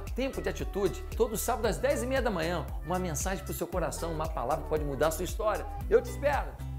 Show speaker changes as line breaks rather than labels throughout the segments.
Tempo de Atitude, todo sábado às 10h30 da manhã. Uma mensagem para o seu coração, uma palavra que pode mudar a sua história. Eu te espero!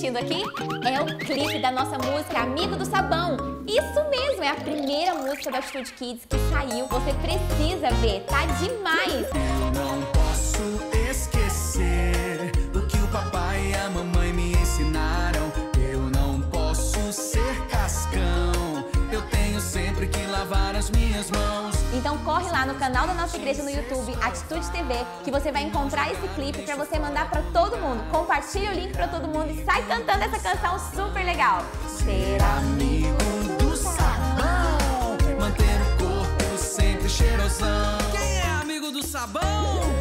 Assistindo aqui? É o clipe da nossa música Amigo do Sabão. Isso mesmo, é a primeira música da Atitude Kids que saiu. Você precisa ver, tá demais!
Eu não posso esquecer o que o papai e a mamãe me ensinaram. Eu não posso ser cascão. Eu tenho sempre que lavar as minhas mãos.
Então corre lá no canal da nossa igreja no YouTube, Atitude TV, que você vai encontrar esse clipe para você mandar para todo mundo. Compartilha o link para todo mundo e sai cantando essa canção super legal.
Ser amigo do sabão, manter o corpo sempre cheirosão. Quem é amigo do sabão?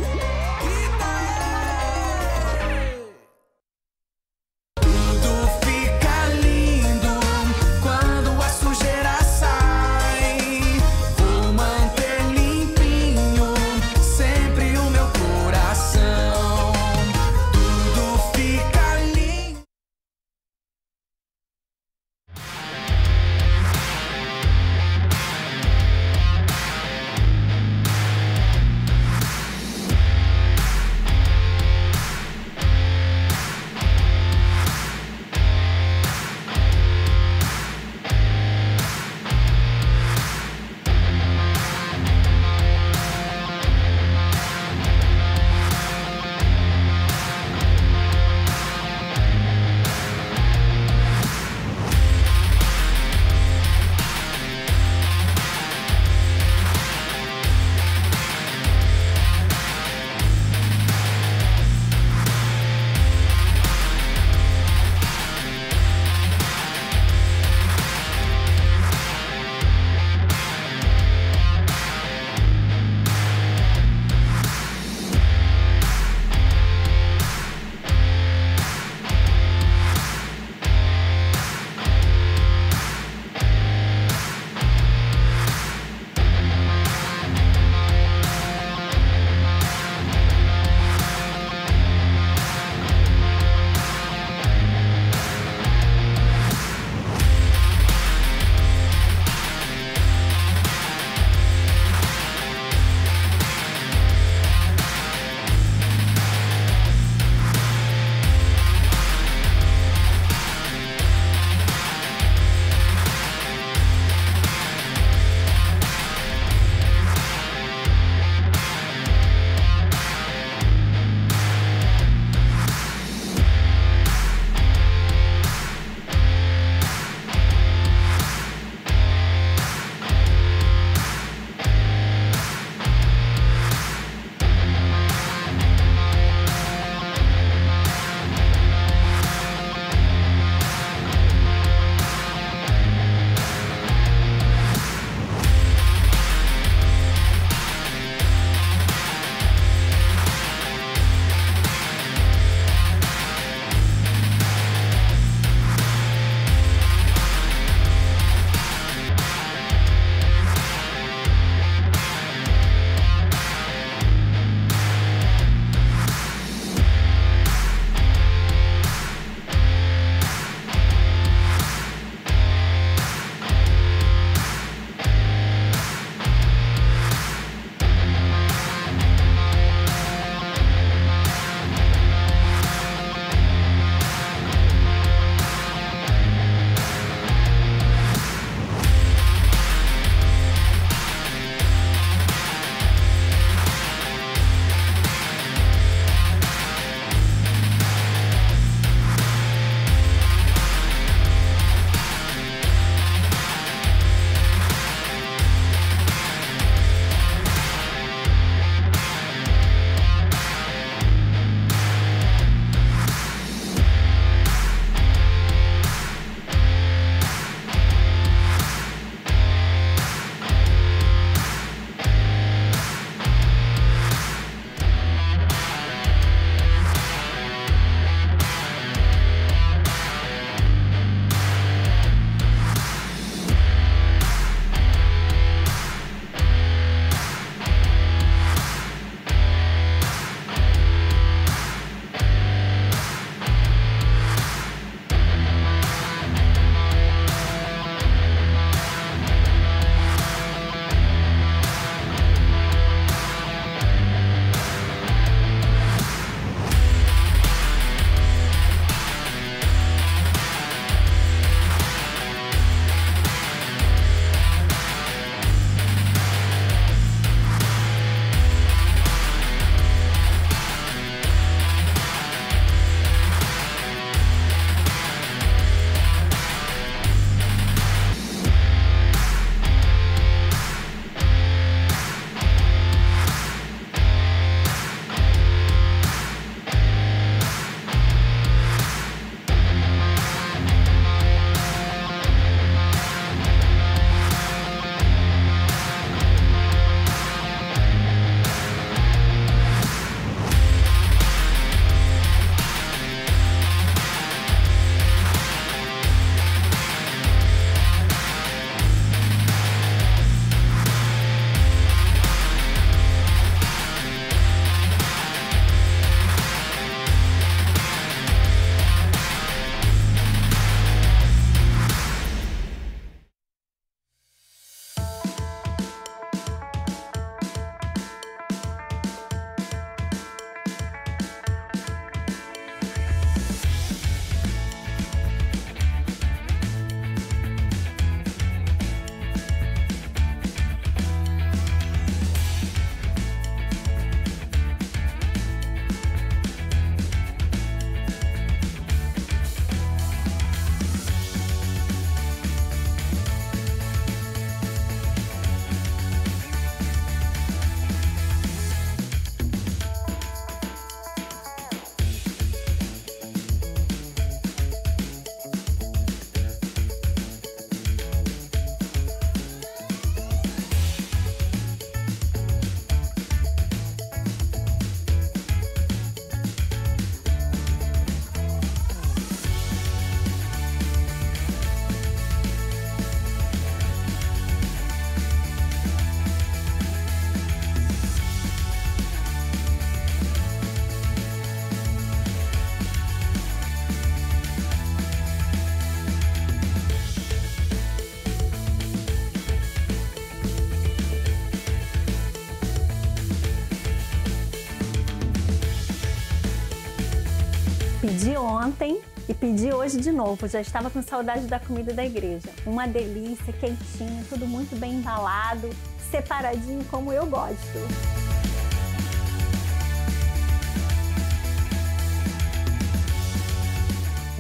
Ontem e pedi hoje de novo. Já estava com saudade da comida da igreja. Uma delícia, quentinho, tudo muito bem embalado, separadinho como eu gosto.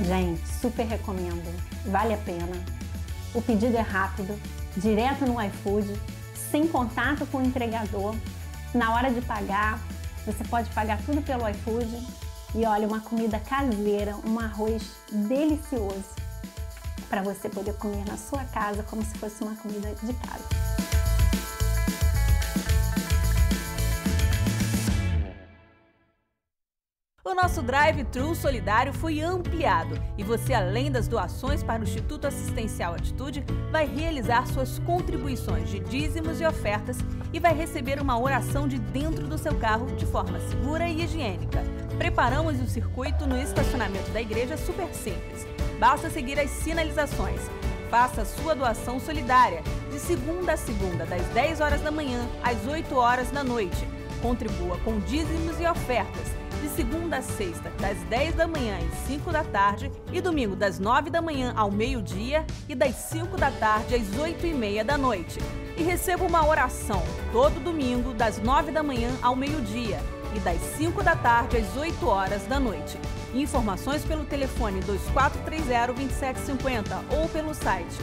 Gente, super recomendo. Vale a pena. O pedido é rápido, direto no iFood, sem contato com o entregador. Na hora de pagar, você pode pagar tudo pelo iFood. E olha, uma comida caseira, um arroz delicioso para você poder comer na sua casa como se fosse uma comida de casa.
O nosso drive-thru solidário foi ampliado e você, além das doações para o Instituto Assistencial Atitude, vai realizar suas contribuições de dízimos e ofertas e vai receber uma oração de dentro do seu carro de forma segura e higiênica. Preparamos o circuito no estacionamento da igreja super simples. Basta seguir as sinalizações. Faça sua doação solidária de segunda a segunda, das 10 horas da manhã às 8 horas da noite. Contribua com dízimos e ofertas de segunda a sexta, das 10 da manhã às 5 da tarde, e domingo das 9 da manhã ao meio-dia e das 5 da tarde às 8 e meia da noite. E receba uma oração todo domingo, das 9 da manhã ao meio-dia e das 5 da tarde às 8 horas da noite. Informações pelo telefone 2430-2750 ou pelo site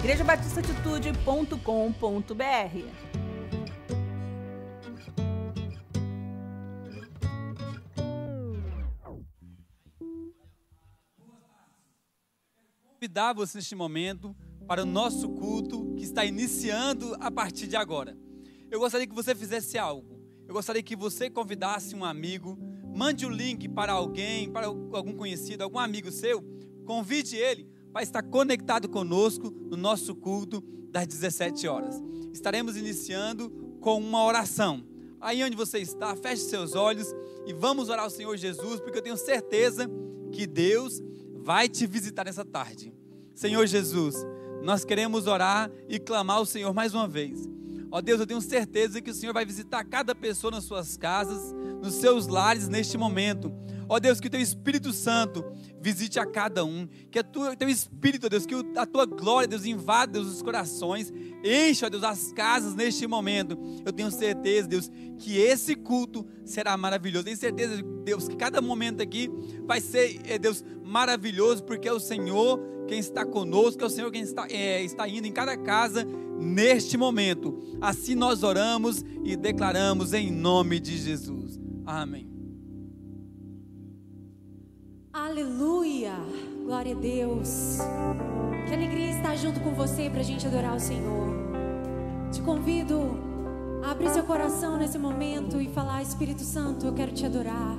igrejabatistasatitude.com.br.
convidar você neste momento para o nosso culto que está iniciando a partir de agora. Eu gostaria que você fizesse algo. Eu gostaria que você convidasse um amigo, mande o link para alguém, para algum conhecido, algum amigo seu, convide ele para estar conectado conosco no nosso culto das 17 horas. Estaremos iniciando com uma oração. Aí onde você está, feche seus olhos e vamos orar ao Senhor Jesus, porque eu tenho certeza que Deus vai te visitar nessa tarde. Senhor Jesus, nós queremos orar e clamar ao Senhor mais uma vez. Ó Deus, eu tenho certeza que o Senhor vai visitar cada pessoa nas suas casas, nos seus lares neste momento. Ó Deus, que o teu Espírito Santo visite a cada um, que o teu Espírito, ó Deus, que a tua glória, Deus, invada Deus, os corações, encha, ó Deus, as casas neste momento. Eu tenho certeza, Deus, que esse culto será maravilhoso. Tenho certeza, Deus, que cada momento aqui vai ser, é, Deus, maravilhoso, porque é o Senhor quem está conosco, é o Senhor quem está, é, está indo em cada casa neste momento. Assim nós oramos e declaramos em nome de Jesus. Amém.
Aleluia! Glória a Deus. Que alegria estar junto com você para a gente adorar o Senhor. Te convido a abrir seu coração nesse momento e falar: Espírito Santo, eu quero te adorar.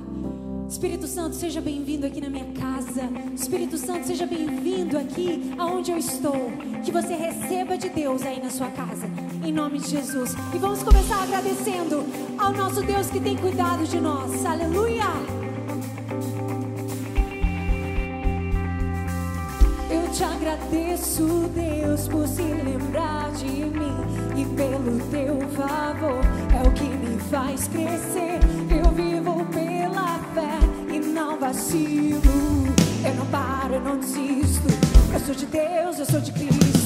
Espírito Santo, seja bem-vindo aqui na minha casa. Espírito Santo, seja bem-vindo aqui aonde eu estou. Que você receba de Deus aí na sua casa, em nome de Jesus. E vamos começar agradecendo ao nosso Deus que tem cuidado de nós. Aleluia! te agradeço, Deus, por se lembrar de mim e pelo teu favor é o que me faz crescer. Eu vivo e não vacilo. Eu não paro, eu não desisto. Eu sou de Deus, eu sou de Cristo.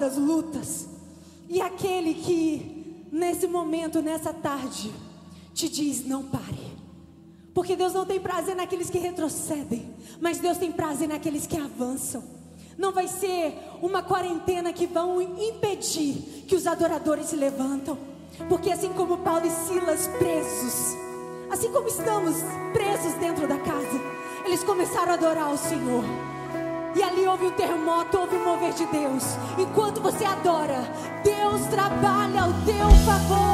Das lutas, e aquele que nesse momento, nessa tarde, te diz: não pare. Porque Deus não tem prazer naqueles que retrocedem, mas Deus tem prazer naqueles que avançam. Não vai ser uma quarentena que vão impedir que os adoradores se levantam. Porque assim como Paulo e Silas presos, assim como estamos presos dentro da casa, eles começaram a adorar o Senhor. E ali houve um terremoto, houve um mover de Deus. Enquanto você adora, Deus trabalha ao teu favor.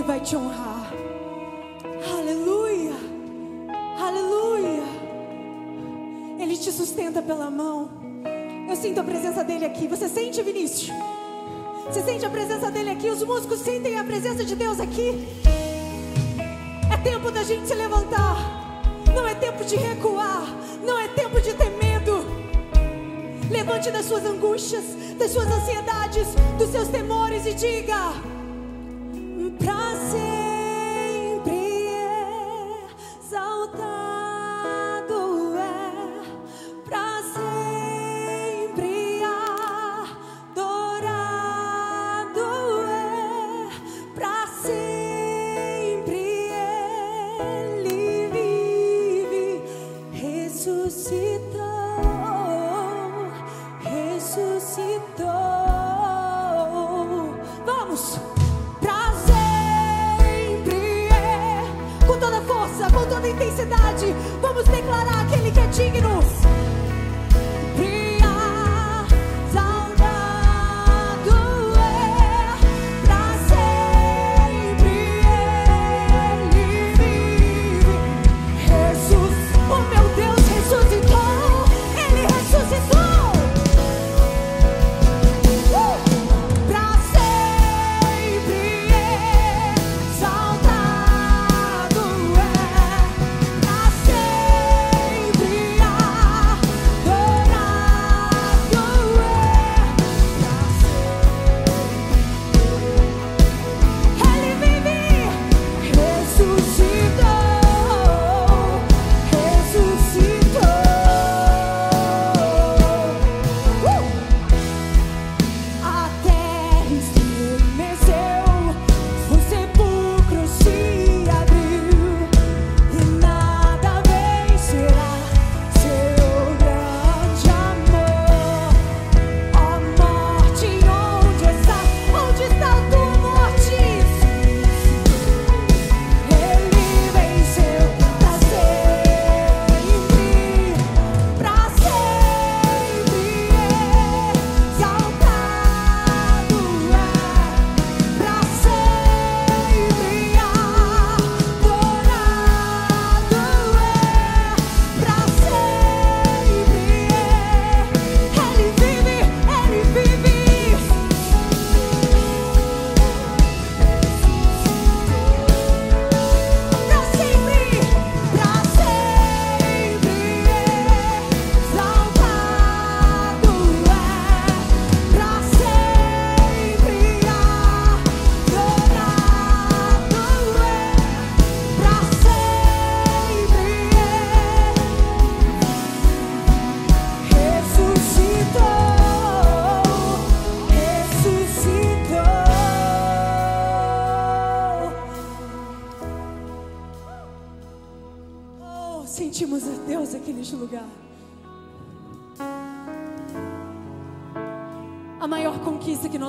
Ele vai te honrar. Aleluia. Aleluia. Ele te sustenta pela mão. Eu sinto a presença dele aqui. Você sente, Vinícius? Você sente a presença dele aqui? Os músicos sentem a presença de Deus aqui? É tempo da gente se levantar. Não é tempo de recuar. Não é tempo de ter medo. Levante das suas angústias, das suas ansiedades, dos seus temores e diga: intensidade, vamos declarar aquele que é digno.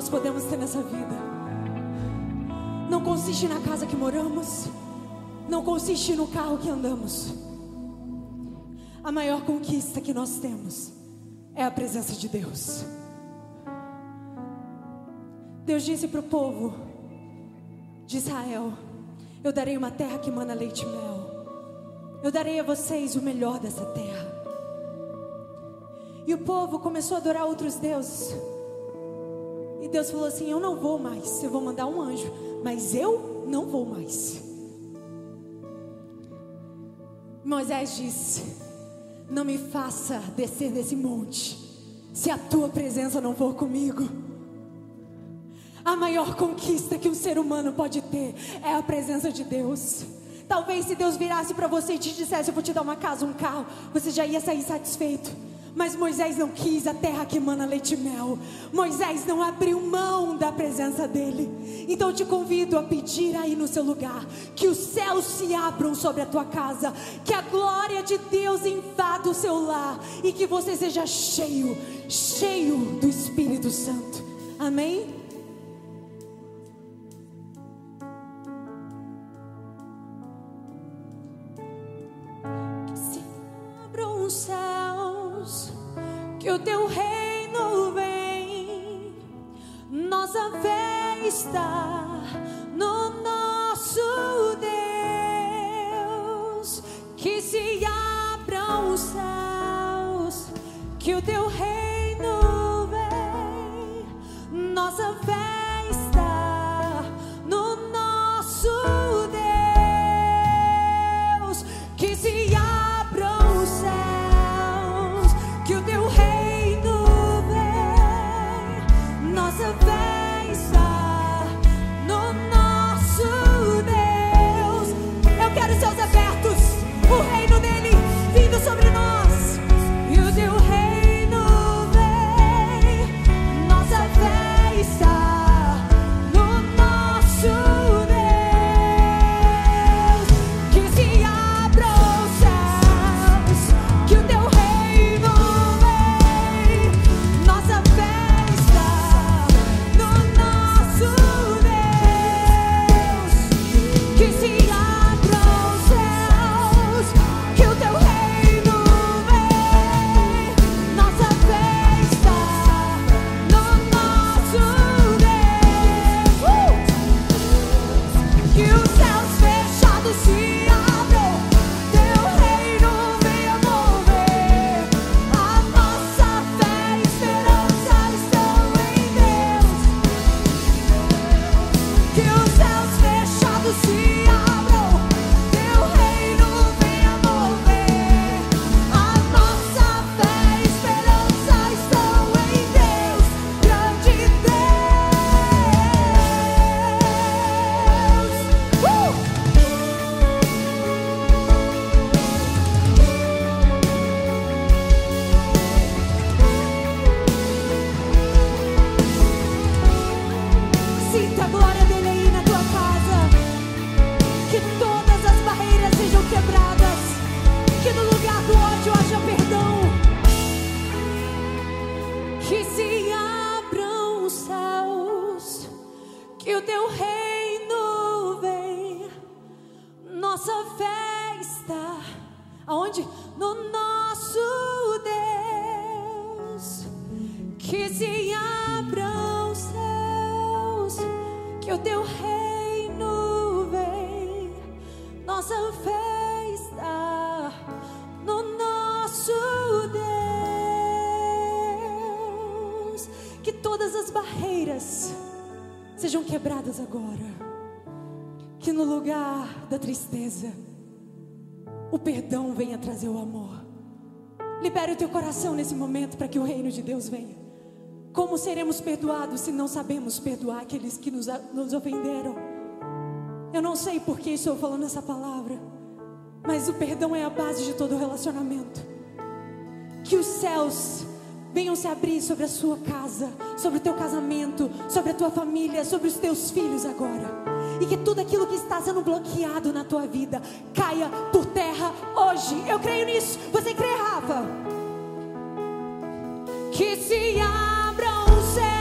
Nós podemos ter nessa vida não consiste na casa que moramos, não consiste no carro que andamos. A maior conquista que nós temos é a presença de Deus. Deus disse para o povo de Israel: Eu darei uma terra que mana leite e mel. Eu darei a vocês o melhor dessa terra. E o povo começou a adorar outros deuses. E Deus falou assim: Eu não vou mais. Eu vou mandar um anjo, mas eu não vou mais. Moisés disse: Não me faça descer desse monte, se a tua presença não for comigo. A maior conquista que um ser humano pode ter é a presença de Deus. Talvez se Deus virasse para você e te dissesse: Eu vou te dar uma casa, um carro, você já ia sair satisfeito. Mas Moisés não quis a terra que emana leite e mel. Moisés não abriu mão da presença dele. Então te convido a pedir aí no seu lugar que os céus se abram sobre a tua casa, que a glória de Deus invada o seu lar e que você seja cheio, cheio do Espírito Santo. Amém? Que se abram os céus, que o teu reino vem, Nossa fé está no nosso Deus. Que se abram os céus, que o teu reino vem. Nossa fé de Deus venha. Como seremos perdoados se não sabemos perdoar aqueles que nos, nos ofenderam? Eu não sei por que estou falando essa palavra, mas o perdão é a base de todo relacionamento. Que os céus venham se abrir sobre a sua casa, sobre o teu casamento, sobre a tua família, sobre os teus filhos agora. E que tudo aquilo que está sendo bloqueado na tua vida caia por terra hoje. Eu creio nisso. Você crê, Rafa? Que se abram os céus,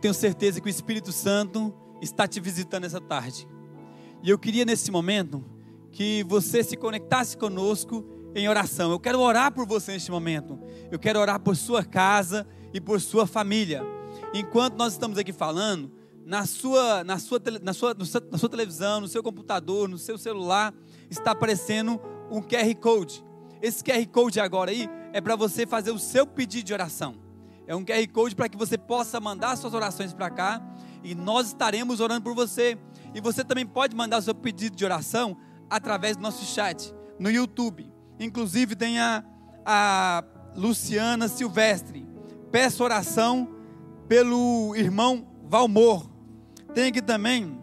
tenho certeza que o Espírito Santo está te visitando essa tarde. E eu queria nesse momento que você se conectasse conosco em oração. Eu quero orar por você neste momento. Eu quero orar por sua casa e por sua família. Enquanto nós estamos aqui falando, na sua, na sua, na sua, na sua televisão, no seu computador, no seu celular, está aparecendo um QR Code. Esse QR Code agora aí é para você fazer o seu pedido de oração. É um QR Code para que você possa mandar suas orações para cá e nós estaremos orando por você. E você também pode mandar seu pedido de oração através do nosso chat no YouTube. Inclusive tem a, a Luciana Silvestre. Peço oração pelo irmão Valmor. Tem aqui também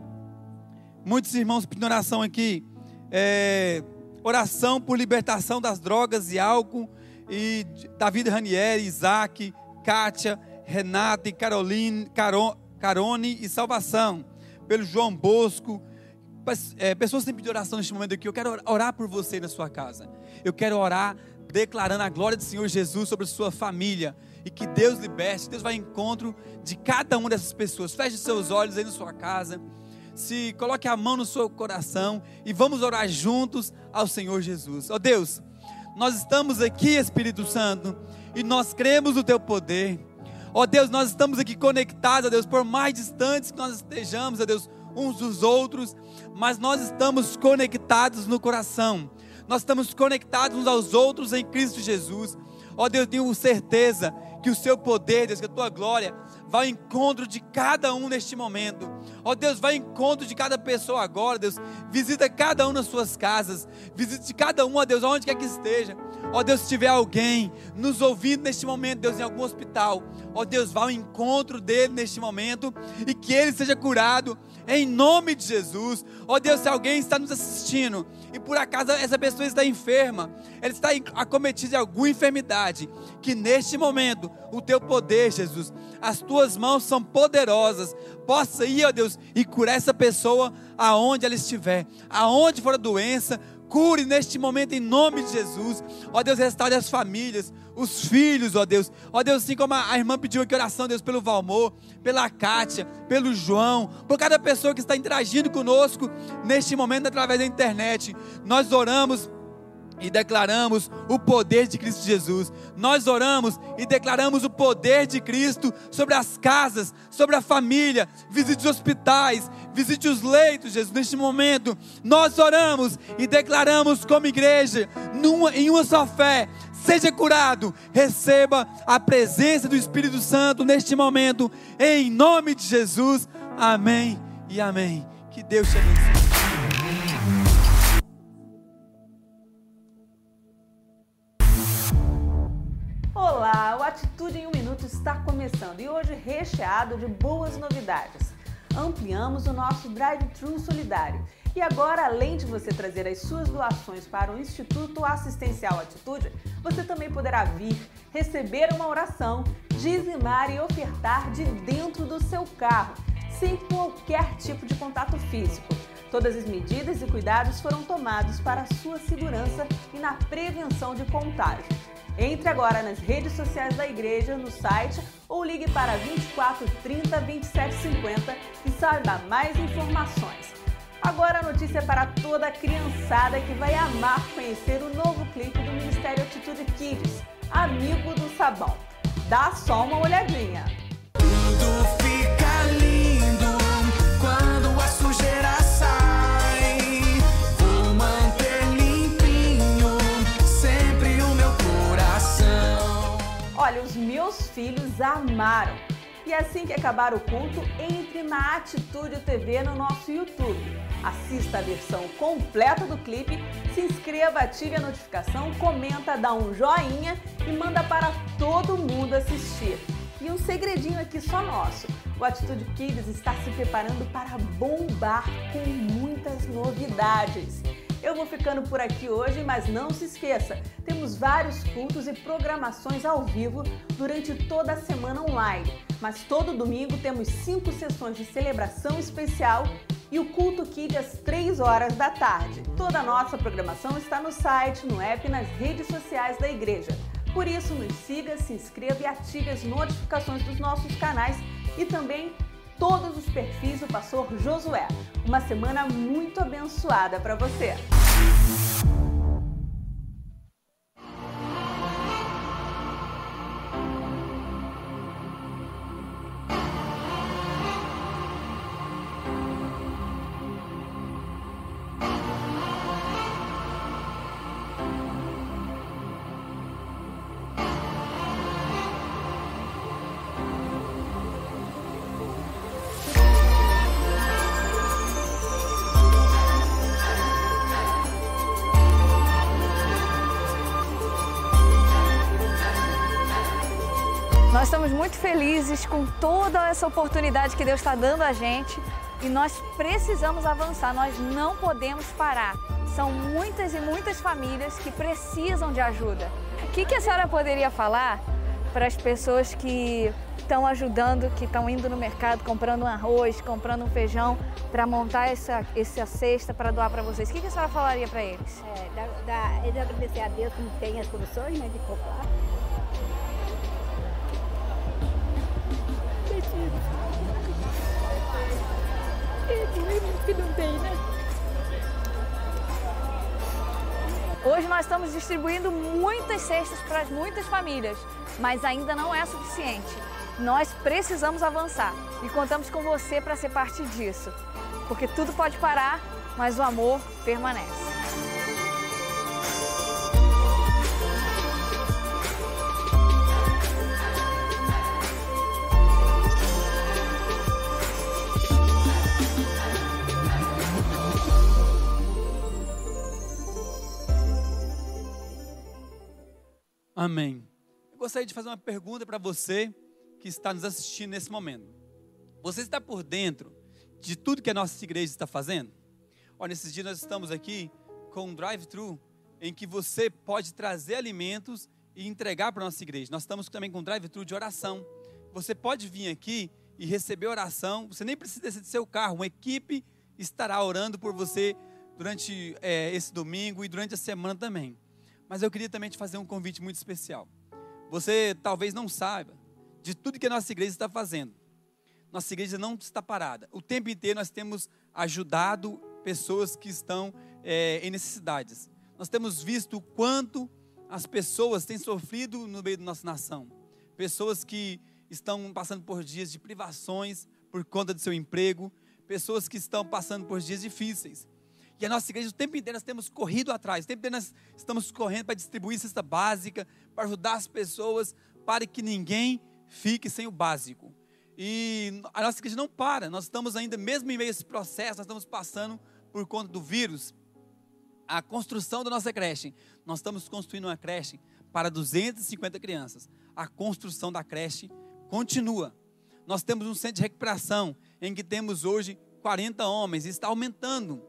muitos irmãos pedindo oração aqui. É, oração por libertação das drogas e álcool. E David Ranieri, Isaac, Kátia, Renata e Caroline, Caro, Carone e salvação. Pelo João Bosco. É, pessoas têm pedido oração neste momento aqui. Eu quero orar por você na sua casa. Eu quero orar declarando a glória do Senhor Jesus sobre a sua família. E que Deus liberte, Deus vai ao encontro de cada uma dessas pessoas. Feche seus olhos aí na sua casa. Se coloque a mão no seu coração e vamos orar juntos ao Senhor Jesus. Ó oh Deus, nós estamos aqui, Espírito Santo, e nós cremos no teu poder. Ó Deus, nós estamos aqui conectados, ó Deus, por mais distantes que nós estejamos, ó Deus, uns dos outros, mas nós estamos conectados no coração. Nós estamos conectados uns aos outros em Cristo Jesus. Ó Deus, eu tenho certeza que o seu poder, Deus, que a tua glória vai ao encontro de cada um neste momento. Ó Deus, vai ao encontro de cada pessoa agora, Deus. Visita cada um nas suas casas. Visite cada um, ó Deus, aonde quer que esteja. Ó Deus, se tiver alguém nos ouvindo neste momento, Deus, em algum hospital, ó Deus, vá ao encontro dele neste momento e que ele seja curado em nome de Jesus. Ó Deus, se alguém está nos assistindo e por acaso essa pessoa está enferma, ela está acometida de alguma enfermidade, que neste momento o teu poder, Jesus, as tuas mãos são poderosas, possa ir, ó Deus, e curar essa pessoa aonde ela estiver, aonde for a doença, cure neste momento em nome de Jesus. Ó Deus, restaure as famílias, os filhos, ó Deus. Ó Deus, assim como a irmã pediu aqui oração, Deus, pelo Valmor, pela Kátia, pelo João, por cada pessoa que está interagindo conosco neste momento através da internet. Nós oramos e declaramos o poder de Cristo Jesus. Nós oramos e declaramos o poder de Cristo sobre as casas, sobre a família. Visite os hospitais, visite os leitos, Jesus. Neste momento, nós oramos e declaramos como igreja, numa, em uma só fé. Seja curado, receba a presença do Espírito Santo neste momento, em nome de Jesus. Amém e amém. Que Deus te abençoe.
Olá, o Atitude em um Minuto está começando e hoje recheado de boas novidades. Ampliamos o nosso Drive-Thru Solidário e agora, além de você trazer as suas doações para o Instituto Assistencial Atitude, você também poderá vir receber uma oração, dizimar e ofertar de dentro do seu carro, sem qualquer tipo de contato físico. Todas as medidas e cuidados foram tomados para a sua segurança e na prevenção de contágio. Entre agora nas redes sociais da igreja, no site ou ligue para 24 30 27 50 e saiba mais informações. Agora a notícia é para toda a criançada que vai amar conhecer o novo clipe do Ministério Atitude Kids, Amigo do Sabão. Dá só uma olhadinha.
Tudo fica
Olha, os meus filhos amaram. E assim que acabar o culto, entre na Atitude TV no nosso YouTube. Assista a versão completa do clipe, se inscreva, ative a notificação, comenta, dá um joinha e manda para todo mundo assistir. E um segredinho aqui só nosso: o Atitude Kids está se preparando para bombar com muitas novidades. Eu vou ficando por aqui hoje, mas não se esqueça, temos vários cultos e programações ao vivo durante toda a semana online. Mas todo domingo temos cinco sessões de celebração especial e o culto Kid às 3 horas da tarde. Toda a nossa programação está no site, no app e nas redes sociais da igreja. Por isso, nos siga, se inscreva e ative as notificações dos nossos canais e também todos os perfis do pastor Josué. Uma semana muito abençoada para você.
Felizes com toda essa oportunidade que Deus está dando a gente e nós precisamos avançar, nós não podemos parar. São muitas e muitas famílias que precisam de ajuda. O que, que a senhora poderia falar para as pessoas que estão ajudando, que estão indo no mercado, comprando um arroz, comprando um feijão, para montar essa, essa cesta para doar para vocês? O que, que a senhora falaria para eles?
É, dá, eles agradecer a Deus que tem as condições né, de comprar.
Hoje nós estamos distribuindo muitas cestas para muitas famílias, mas ainda não é suficiente. Nós precisamos avançar e contamos com você para ser parte disso, porque tudo pode parar, mas o amor permanece.
Amém. Eu gostaria de fazer uma pergunta para você que está nos assistindo nesse momento. Você está por dentro de tudo que a nossa igreja está fazendo? Olha, nesses dias nós estamos aqui com um drive-thru em que você pode trazer alimentos e entregar para a nossa igreja. Nós estamos também com um drive-thru de oração. Você pode vir aqui e receber oração. Você nem precisa descer do seu carro. Uma equipe estará orando por você durante é, esse domingo e durante a semana também. Mas eu queria também te fazer um convite muito especial. Você talvez não saiba de tudo que a nossa igreja está fazendo. Nossa igreja não está parada. O tempo inteiro nós temos ajudado pessoas que estão é, em necessidades. Nós temos visto o quanto as pessoas têm sofrido no meio da nossa nação. Pessoas que estão passando por dias de privações por conta do seu emprego, pessoas que estão passando por dias difíceis. E a nossa igreja, o tempo inteiro, nós temos corrido atrás, o tempo inteiro nós estamos correndo para distribuir cesta básica, para ajudar as pessoas, para que ninguém fique sem o básico. E a nossa igreja não para, nós estamos ainda, mesmo em meio a esse processo, nós estamos passando por conta do vírus, a construção da nossa creche. Nós estamos construindo uma creche para 250 crianças. A construção da creche continua. Nós temos um centro de recuperação, em que temos hoje 40 homens, e está aumentando.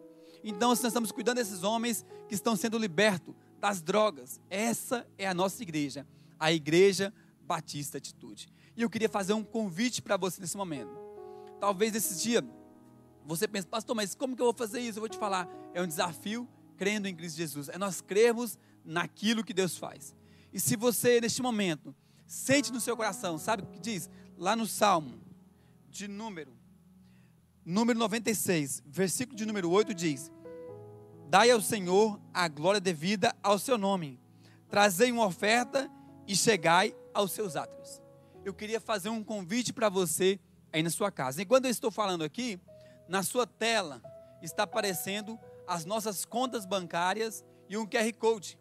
Então, nós estamos cuidando desses homens que estão sendo libertos das drogas. Essa é a nossa igreja, a Igreja Batista Atitude. E eu queria fazer um convite para você nesse momento. Talvez nesse dia você pense, pastor, mas como que eu vou fazer isso? Eu vou te falar, é um desafio crendo em Cristo Jesus. É nós crermos naquilo que Deus faz. E se você, neste momento, sente no seu coração, sabe o que diz? Lá no Salmo, de número número 96, versículo de número 8 diz: Dai ao Senhor a glória devida ao seu nome, trazei uma oferta e chegai aos seus átrios. Eu queria fazer um convite para você aí na sua casa. Enquanto eu estou falando aqui, na sua tela está aparecendo as nossas contas bancárias e um QR Code.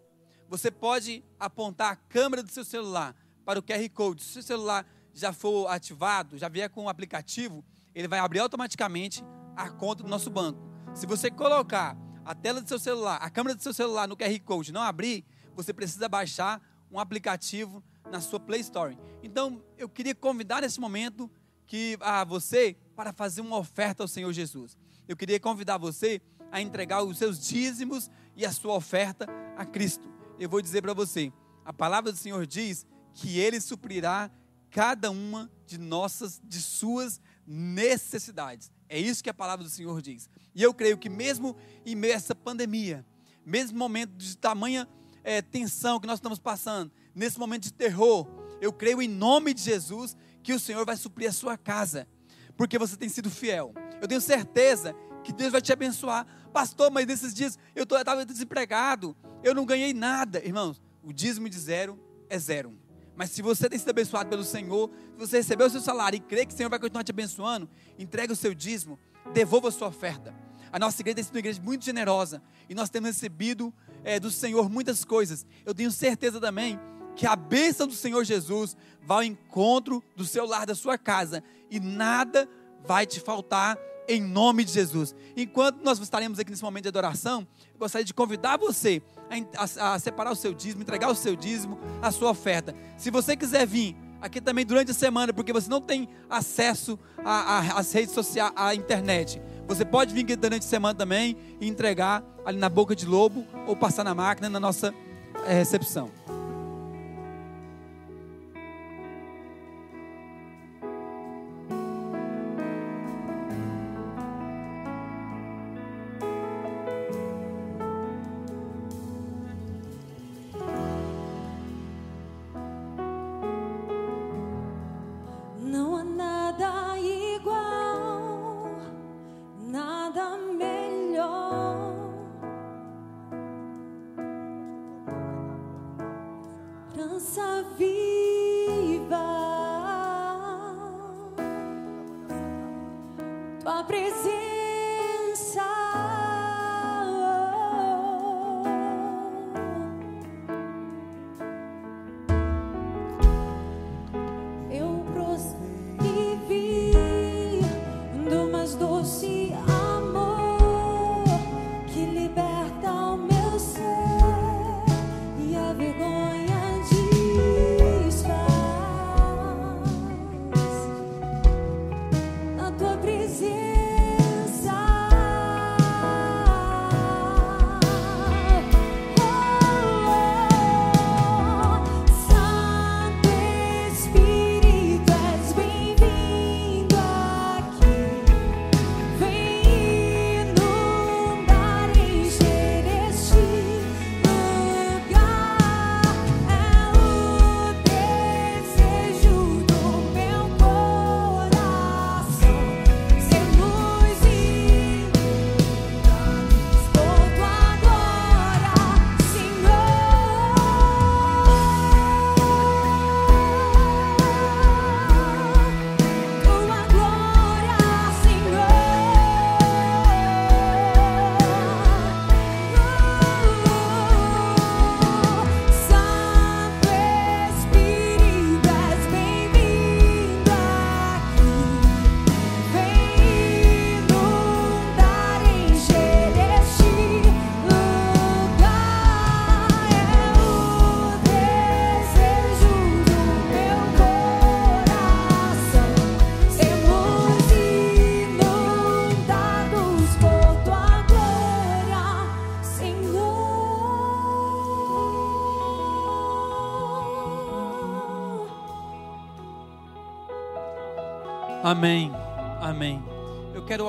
Você pode apontar a câmera do seu celular para o QR Code. Se o seu celular já for ativado, já vier com o aplicativo, ele vai abrir automaticamente a conta do nosso banco. Se você colocar a tela do seu celular, a câmera do seu celular no QR Code não abrir, você precisa baixar um aplicativo na sua Play Store. Então, eu queria convidar nesse momento que a você para fazer uma oferta ao Senhor Jesus. Eu queria convidar você a entregar os seus dízimos e a sua oferta a Cristo. Eu vou dizer para você, a palavra do Senhor diz que ele suprirá cada uma de nossas, de suas necessidades. É isso que a palavra do Senhor diz. E eu creio que mesmo em meio a essa pandemia, mesmo momento de tamanha é, tensão que nós estamos passando, nesse momento de terror, eu creio em nome de Jesus que o Senhor vai suprir a sua casa, porque você tem sido fiel. Eu tenho certeza que Deus vai te abençoar. Pastor, mas nesses dias eu estava desempregado, eu não ganhei nada. Irmãos, o dízimo de zero é zero. Mas se você tem sido abençoado pelo Senhor, se você recebeu o seu salário e crê que o Senhor vai continuar te abençoando, entregue o seu dízimo, devolva a sua oferta. A nossa igreja tem sido uma igreja muito generosa e nós temos recebido é, do Senhor muitas coisas. Eu tenho certeza também que a bênção do Senhor Jesus vai ao encontro do seu lar, da sua casa e nada vai te faltar em nome de Jesus. Enquanto nós estaremos aqui nesse momento de adoração, eu gostaria de convidar você a, a, a, separar o seu dízimo, entregar o seu dízimo, a sua oferta. Se você quiser vir
aqui também durante a semana, porque você não tem acesso às redes sociais, à internet. Você pode vir aqui durante a semana também e entregar ali na boca de lobo ou passar na máquina na nossa é, recepção.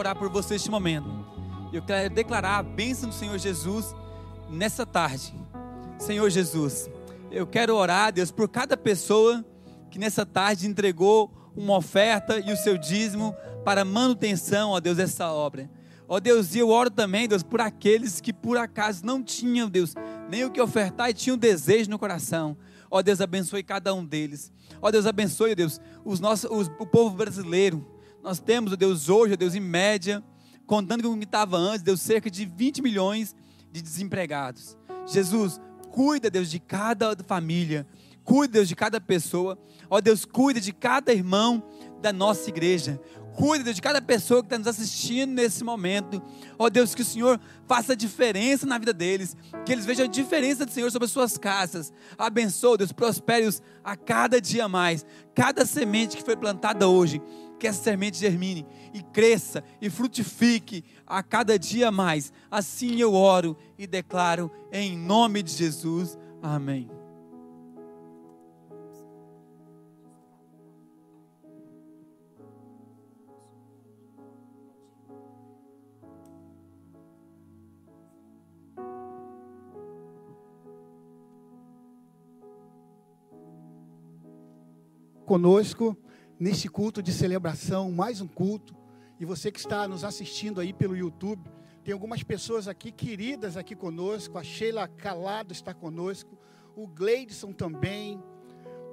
Orar por você neste momento. Eu quero declarar a bênção do Senhor Jesus nessa tarde. Senhor Jesus, eu quero orar, Deus, por cada pessoa que nessa tarde entregou uma oferta e o seu dízimo para manutenção, ó Deus, dessa obra. Ó Deus, e eu oro também, Deus, por aqueles que por acaso não tinham, Deus, nem o que ofertar e tinham desejo no coração. Ó Deus, abençoe cada um deles. Ó Deus, abençoe, Deus, os nossos, os- o povo brasileiro. Nós temos, ó Deus, hoje, ó Deus, em média, contando com o que estava antes, Deus, cerca de 20 milhões de desempregados. Jesus, cuida, Deus, de cada família. Cuida, Deus, de cada pessoa. Ó Deus, cuida de cada irmão da nossa igreja. Cuida, Deus, de cada pessoa que está nos assistindo nesse momento. Ó Deus, que o Senhor faça diferença na vida deles. Que eles vejam a diferença do Senhor sobre as suas casas. Abençoa, Deus, prospere-os a cada dia mais. Cada semente que foi plantada hoje, que essa semente germine e cresça e frutifique a cada dia mais. Assim eu oro e declaro em nome de Jesus. Amém.
conosco neste culto de celebração, mais um culto. E você que está nos assistindo aí pelo YouTube, tem algumas pessoas aqui queridas aqui conosco. A Sheila Calado está conosco, o Gleidson também,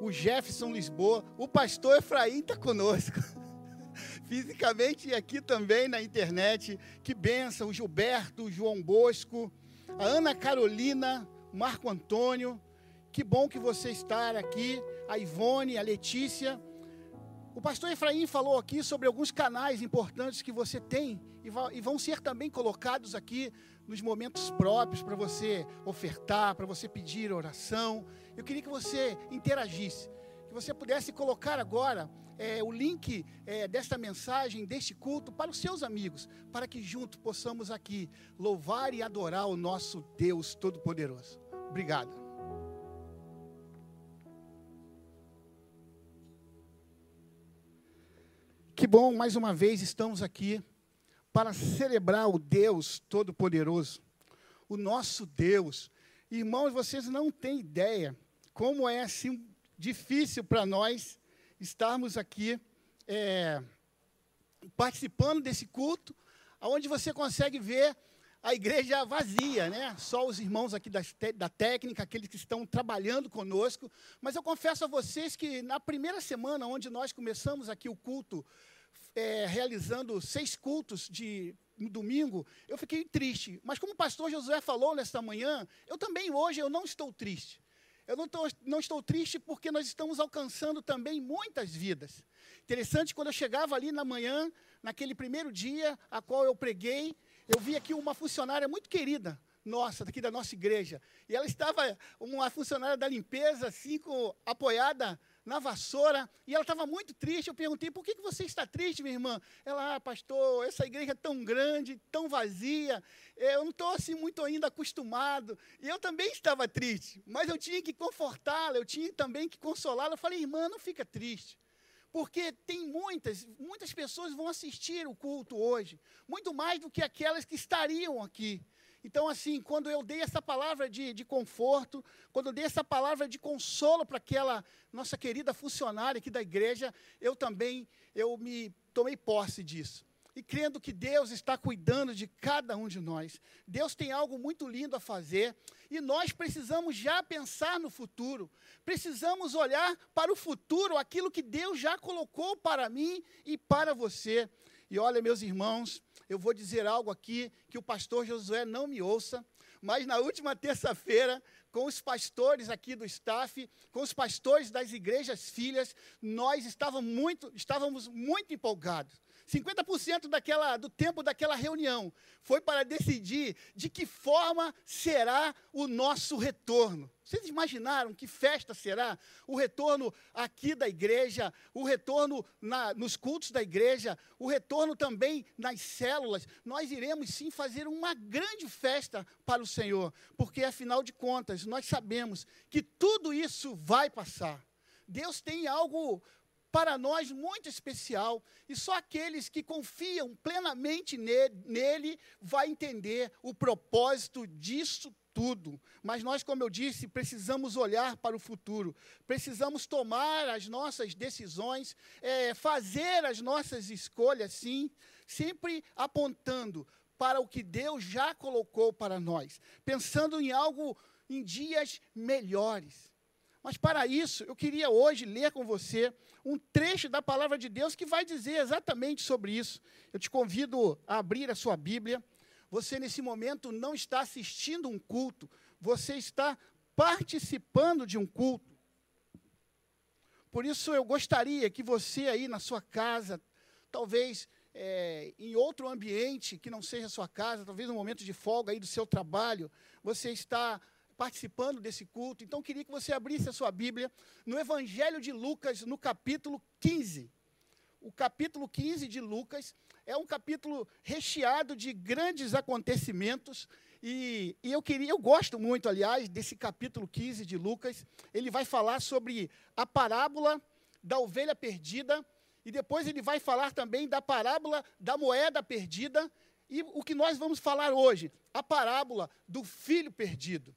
o Jefferson Lisboa, o pastor Efraim está conosco. Fisicamente e aqui também na internet. Que benção, o Gilberto, o João Bosco, a Ana Carolina, o Marco Antônio. Que bom que você está aqui, a Ivone, a Letícia. O pastor Efraim falou aqui sobre alguns canais importantes que você tem e vão ser também colocados aqui nos momentos próprios para você ofertar, para você pedir oração. Eu queria que você interagisse, que você pudesse colocar agora é, o link é, desta mensagem, deste culto, para os seus amigos, para que juntos possamos aqui louvar e adorar o nosso Deus Todo-Poderoso. Obrigado. Que bom, mais uma vez estamos aqui para celebrar o Deus Todo-Poderoso, o nosso Deus. Irmãos, vocês não têm ideia como é assim difícil para nós estarmos aqui é, participando desse culto, onde você consegue ver a igreja vazia, né? Só os irmãos aqui da, da técnica, aqueles que estão trabalhando conosco. Mas eu confesso a vocês que na primeira semana, onde nós começamos aqui o culto, é, realizando seis cultos de no domingo, eu fiquei triste. Mas como o pastor Josué falou nesta manhã, eu também hoje eu não estou triste. Eu não, tô, não estou triste porque nós estamos alcançando também muitas vidas. Interessante, quando eu chegava ali na manhã, naquele primeiro dia a qual eu preguei, eu vi aqui uma funcionária muito querida, nossa, daqui da nossa igreja. E ela estava, uma funcionária da limpeza, assim, com, apoiada na vassoura, e ela estava muito triste. Eu perguntei, por que, que você está triste, minha irmã? Ela, ah, pastor, essa igreja é tão grande, tão vazia, eu não estou assim muito ainda acostumado. E eu também estava triste, mas eu tinha que confortá-la, eu tinha também que consolá-la. Eu falei, irmã, não fica triste. Porque tem muitas, muitas pessoas vão assistir o culto hoje, muito mais do que aquelas que estariam aqui. Então, assim, quando eu dei essa palavra de, de conforto, quando eu dei essa palavra de consolo para aquela nossa querida funcionária aqui da igreja, eu também, eu me tomei posse disso. E crendo que Deus está cuidando de cada um de nós. Deus tem algo muito lindo a fazer. E nós precisamos já pensar no futuro. Precisamos olhar para o futuro, aquilo que Deus já colocou para mim e para você. E olha, meus irmãos, eu vou dizer algo aqui que o pastor Josué não me ouça, mas na última terça-feira, com os pastores aqui do staff, com os pastores das igrejas filhas, nós estávamos muito, estávamos muito empolgados. 50% daquela, do tempo daquela reunião foi para decidir de que forma será o nosso retorno. Vocês imaginaram que festa será o retorno aqui da igreja, o retorno na, nos cultos da igreja, o retorno também nas células? Nós iremos sim fazer uma grande festa para o Senhor, porque afinal de contas nós sabemos que tudo isso vai passar. Deus tem algo para nós muito especial e só aqueles que confiam plenamente nele, nele vai entender o propósito disso tudo. Mas nós, como eu disse, precisamos olhar para o futuro, precisamos tomar as nossas decisões, é, fazer as nossas escolhas, sim, sempre apontando para o que Deus já colocou para nós, pensando em algo em dias melhores. Mas para isso, eu queria hoje ler com você um trecho da palavra de Deus que vai dizer exatamente sobre isso. Eu te convido a abrir a sua Bíblia. Você, nesse momento, não está assistindo um culto, você está participando de um culto. Por isso, eu gostaria que você aí na sua casa, talvez é, em outro ambiente que não seja a sua casa, talvez no momento de folga aí do seu trabalho, você está participando desse culto. Então, queria que você abrisse a sua Bíblia no Evangelho de Lucas, no capítulo 15. O capítulo 15 de Lucas é um capítulo recheado de grandes acontecimentos. E, e eu queria, eu gosto muito, aliás, desse capítulo 15 de Lucas. Ele vai falar sobre a parábola da ovelha perdida. E depois ele vai falar também da parábola da moeda perdida. E o que nós vamos falar hoje, a parábola do filho perdido.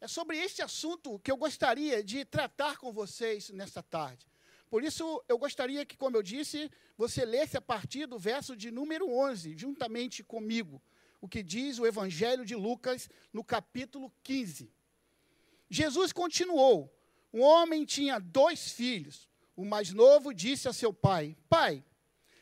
É sobre este assunto que eu gostaria de tratar com vocês nesta tarde. Por isso, eu gostaria que, como eu disse, você lesse a partir do verso de número 11, juntamente comigo, o que diz o Evangelho de Lucas, no capítulo 15. Jesus continuou: Um homem tinha dois filhos. O mais novo disse a seu pai: Pai,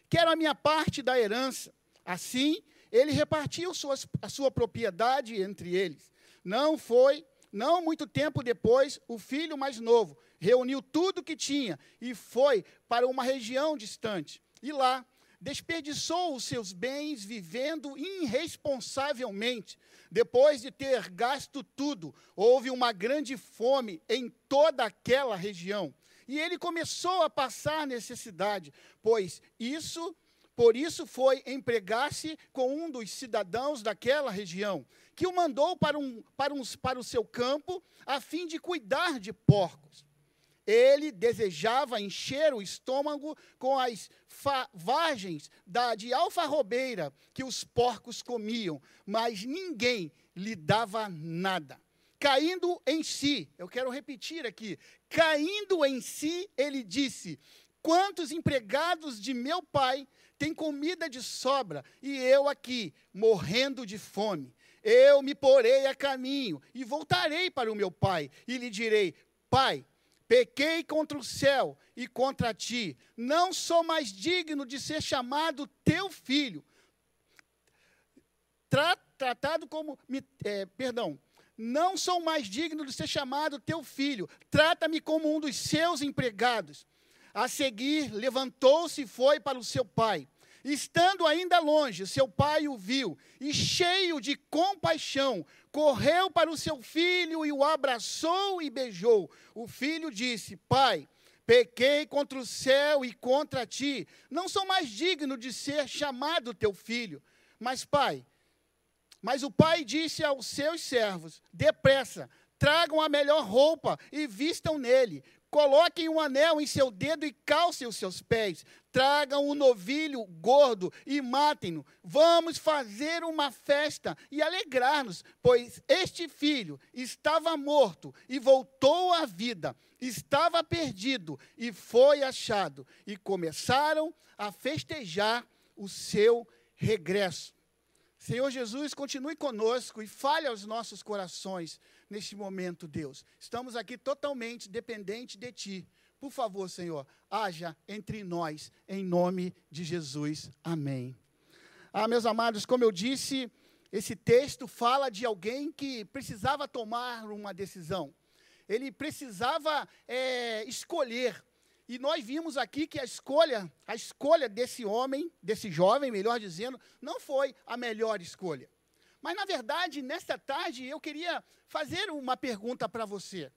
quero a minha parte da herança. Assim, ele repartiu suas, a sua propriedade entre eles. Não foi não muito tempo depois, o filho mais novo reuniu tudo que tinha e foi para uma região distante. E lá desperdiçou os seus bens vivendo irresponsavelmente. Depois de ter gasto tudo, houve uma grande fome em toda aquela região. e ele começou a passar necessidade, pois isso, por isso foi empregar-se com um dos cidadãos daquela região, que o mandou para, um, para, um, para o seu campo, a fim de cuidar de porcos. Ele desejava encher o estômago com as vagens da, de alfarrobeira que os porcos comiam, mas ninguém lhe dava nada. Caindo em si, eu quero repetir aqui, caindo em si, ele disse: Quantos empregados de meu pai têm comida de sobra e eu aqui, morrendo de fome? Eu me porei a caminho e voltarei para o meu pai e lhe direi: Pai, Pequei contra o céu e contra ti. Não sou mais digno de ser chamado teu filho. Tra tratado como. É, perdão. Não sou mais digno de ser chamado teu filho. Trata-me como um dos seus empregados. A seguir, levantou-se e foi para o seu pai. Estando ainda longe, seu pai o viu e, cheio de compaixão, correu para o seu filho e o abraçou e beijou. O filho disse: Pai, pequei contra o céu e contra ti. Não sou mais digno de ser chamado teu filho. Mas, pai, mas o pai disse aos seus servos: Depressa, tragam a melhor roupa e vistam nele. Coloquem um anel em seu dedo e calcem os seus pés. Tragam um novilho gordo e matem-no. Vamos fazer uma festa e alegrar-nos, pois este filho estava morto e voltou à vida, estava perdido e foi achado. E começaram a festejar o seu regresso. Senhor Jesus, continue conosco e fale aos nossos corações neste momento, Deus. Estamos aqui totalmente dependentes de Ti. Por favor, Senhor, haja entre nós, em nome de Jesus. Amém. Ah, meus amados, como eu disse, esse texto fala de alguém que precisava tomar uma decisão. Ele precisava é, escolher. E nós vimos aqui que a escolha, a escolha desse homem, desse jovem, melhor dizendo, não foi a melhor escolha. Mas, na verdade, nesta tarde, eu queria fazer uma pergunta para você.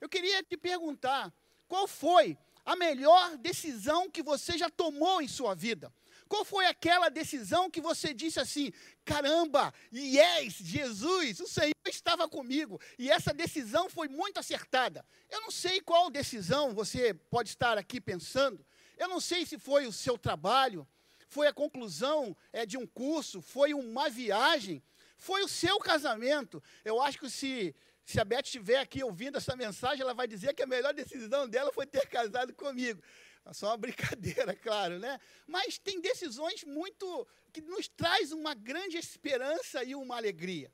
Eu queria te perguntar qual foi a melhor decisão que você já tomou em sua vida. Qual foi aquela decisão que você disse assim: caramba, yes, Jesus, o Senhor estava comigo e essa decisão foi muito acertada? Eu não sei qual decisão você pode estar aqui pensando, eu não sei se foi o seu trabalho, foi a conclusão é, de um curso, foi uma viagem, foi o seu casamento. Eu acho que se, se a Beth estiver aqui ouvindo essa mensagem, ela vai dizer que a melhor decisão dela foi ter casado comigo. É só uma brincadeira, claro, né? Mas tem decisões muito que nos traz uma grande esperança e uma alegria.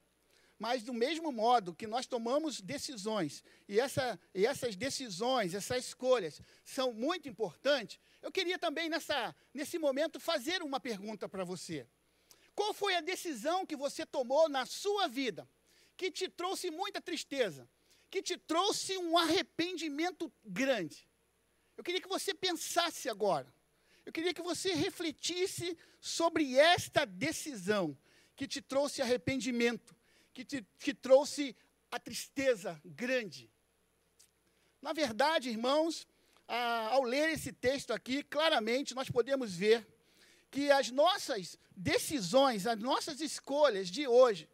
Mas do mesmo modo que nós tomamos decisões, e, essa, e essas decisões, essas escolhas são muito importantes, eu queria também nessa, nesse momento fazer uma pergunta para você. Qual foi a decisão que você tomou na sua vida que te trouxe muita tristeza, que te trouxe um arrependimento grande? Eu queria que você pensasse agora. Eu queria que você refletisse sobre esta decisão que te trouxe arrependimento, que te que trouxe a tristeza grande. Na verdade, irmãos, ao ler esse texto aqui, claramente nós podemos ver que as nossas decisões, as nossas escolhas de hoje,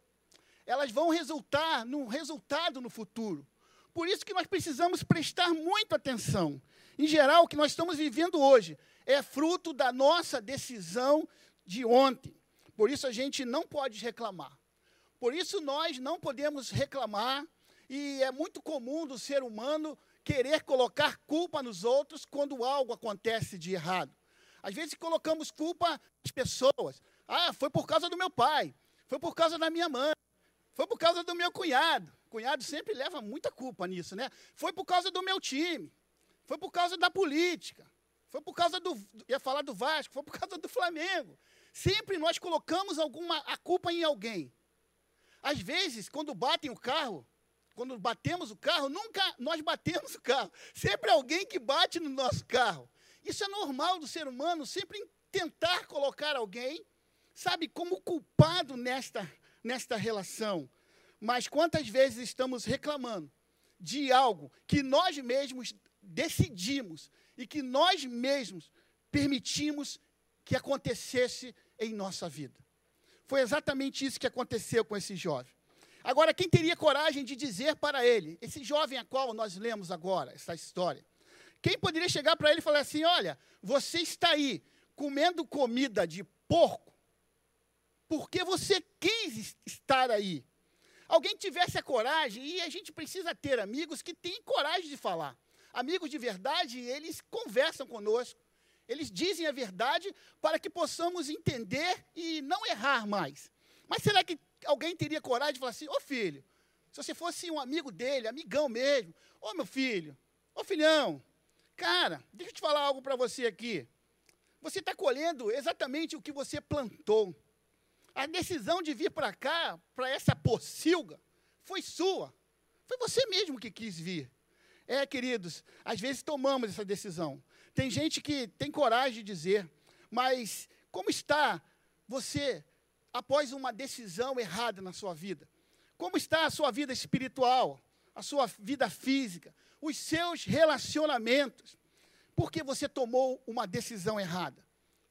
elas vão resultar num resultado no futuro. Por isso que nós precisamos prestar muita atenção. Em geral, o que nós estamos vivendo hoje é fruto da nossa decisão de ontem. Por isso a gente não pode reclamar. Por isso nós não podemos reclamar e é muito comum do ser humano querer colocar culpa nos outros quando algo acontece de errado. Às vezes colocamos culpa nas pessoas. Ah, foi por causa do meu pai, foi por causa da minha mãe, foi por causa do meu cunhado. Cunhado sempre leva muita culpa nisso, né? Foi por causa do meu time, foi por causa da política, foi por causa do. ia falar do Vasco, foi por causa do Flamengo. Sempre nós colocamos alguma a culpa em alguém. Às vezes, quando batem o carro, quando batemos o carro, nunca nós batemos o carro. Sempre alguém que bate no nosso carro. Isso é normal do ser humano, sempre tentar colocar alguém, sabe, como culpado nesta, nesta relação. Mas quantas vezes estamos reclamando de algo que nós mesmos decidimos e que nós mesmos permitimos que acontecesse em nossa vida. Foi exatamente isso que aconteceu com esse jovem. Agora, quem teria coragem de dizer para ele, esse jovem a qual nós lemos agora, essa história, quem poderia chegar para ele e falar assim: olha, você está aí comendo comida de porco, porque você quis estar aí. Alguém tivesse a coragem, e a gente precisa ter amigos que têm coragem de falar. Amigos de verdade, eles conversam conosco, eles dizem a verdade para que possamos entender e não errar mais. Mas será que alguém teria coragem de falar assim: ô filho, se você fosse um amigo dele, amigão mesmo, ô meu filho, ô filhão, cara, deixa eu te falar algo para você aqui. Você está colhendo exatamente o que você plantou. A decisão de vir para cá, para essa pocilga, foi sua. Foi você mesmo que quis vir. É, queridos, às vezes tomamos essa decisão. Tem gente que tem coragem de dizer, mas como está você após uma decisão errada na sua vida? Como está a sua vida espiritual, a sua vida física, os seus relacionamentos? Porque você tomou uma decisão errada.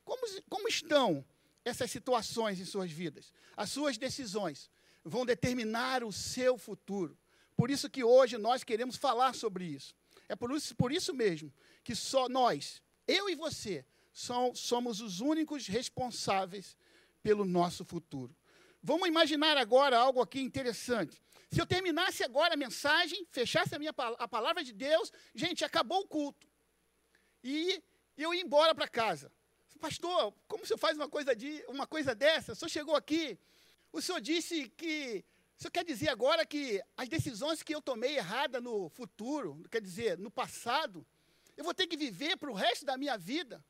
Como, como estão essas situações em suas vidas? As suas decisões vão determinar o seu futuro. Por isso que hoje nós queremos falar sobre isso. É por isso, por isso mesmo que só nós, eu e você, somos os únicos responsáveis pelo nosso futuro. Vamos imaginar agora algo aqui interessante. Se eu terminasse agora a mensagem, fechasse a minha a palavra de Deus, gente, acabou o culto. E eu ia embora para casa. Pastor, como o senhor faz uma coisa, de, uma coisa dessa? O senhor chegou aqui, o senhor disse que. O senhor quer dizer agora que as decisões que eu tomei errada no futuro, quer dizer, no passado, eu vou ter que viver para o resto da minha vida?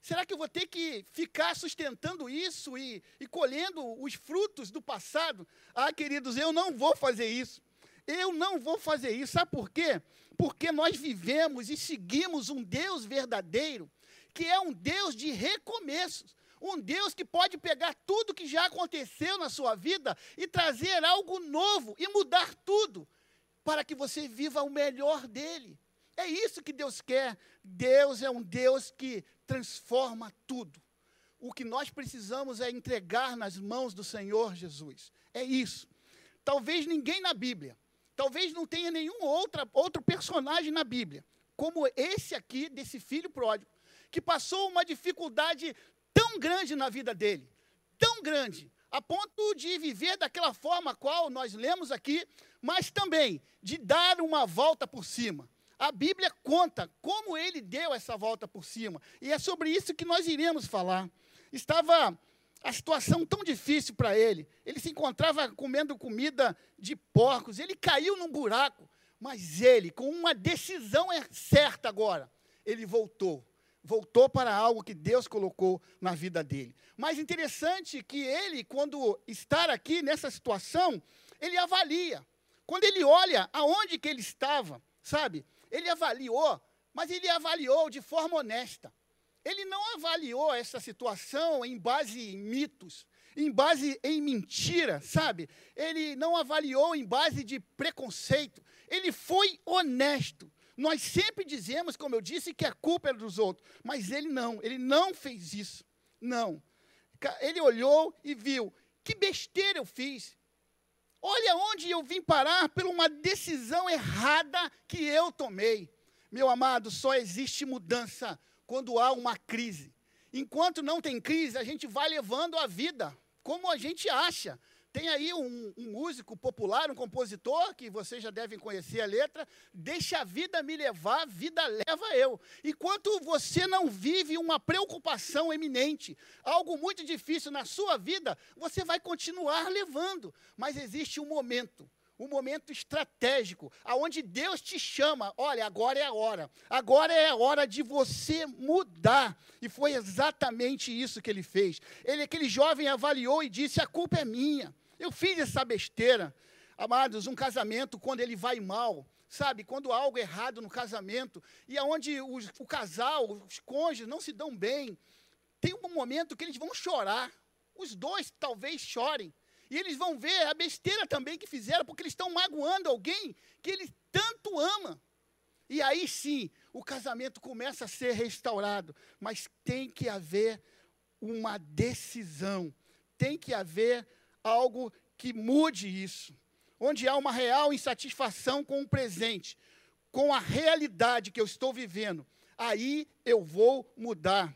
Será que eu vou ter que ficar sustentando isso e, e colhendo os frutos do passado? Ah, queridos, eu não vou fazer isso. Eu não vou fazer isso. Sabe por quê? Porque nós vivemos e seguimos um Deus verdadeiro, que é um Deus de recomeços. Um Deus que pode pegar tudo que já aconteceu na sua vida e trazer algo novo e mudar tudo, para que você viva o melhor dele. É isso que Deus quer. Deus é um Deus que transforma tudo. O que nós precisamos é entregar nas mãos do Senhor Jesus. É isso. Talvez ninguém na Bíblia, talvez não tenha nenhum outra, outro personagem na Bíblia, como esse aqui, desse filho pródigo, que passou uma dificuldade tão grande na vida dele, tão grande, a ponto de viver daquela forma qual nós lemos aqui, mas também de dar uma volta por cima. A Bíblia conta como ele deu essa volta por cima. E é sobre isso que nós iremos falar. Estava a situação tão difícil para ele. Ele se encontrava comendo comida de porcos. Ele caiu num buraco. Mas ele, com uma decisão é certa agora, ele voltou. Voltou para algo que Deus colocou na vida dele. Mas interessante que ele, quando estar aqui nessa situação, ele avalia. Quando ele olha aonde que ele estava, sabe? Ele avaliou, mas ele avaliou de forma honesta. Ele não avaliou essa situação em base em mitos, em base em mentira, sabe? Ele não avaliou em base de preconceito. Ele foi honesto. Nós sempre dizemos, como eu disse, que a culpa é dos outros, mas ele não, ele não fez isso. Não. Ele olhou e viu: que besteira eu fiz. Olha onde eu vim parar por uma decisão errada que eu tomei. Meu amado, só existe mudança quando há uma crise. Enquanto não tem crise, a gente vai levando a vida como a gente acha. Tem aí um, um, músico popular, um compositor, que vocês já devem conhecer a letra, deixa a vida me levar, a vida leva eu. Enquanto você não vive uma preocupação eminente, algo muito difícil na sua vida, você vai continuar levando. Mas existe um momento, um momento estratégico, aonde Deus te chama, olha, agora é a hora, agora é a hora de você mudar. E foi exatamente isso que ele fez. Ele, aquele jovem avaliou e disse: a culpa é minha. Eu fiz essa besteira. Amados, um casamento, quando ele vai mal, sabe? Quando há algo errado no casamento, e aonde os, o casal, os cônjuges não se dão bem, tem um momento que eles vão chorar. Os dois talvez chorem. E eles vão ver a besteira também que fizeram, porque eles estão magoando alguém que eles tanto ama. E aí sim, o casamento começa a ser restaurado, mas tem que haver uma decisão, tem que haver algo que mude isso, onde há uma real insatisfação com o presente, com a realidade que eu estou vivendo, aí eu vou mudar.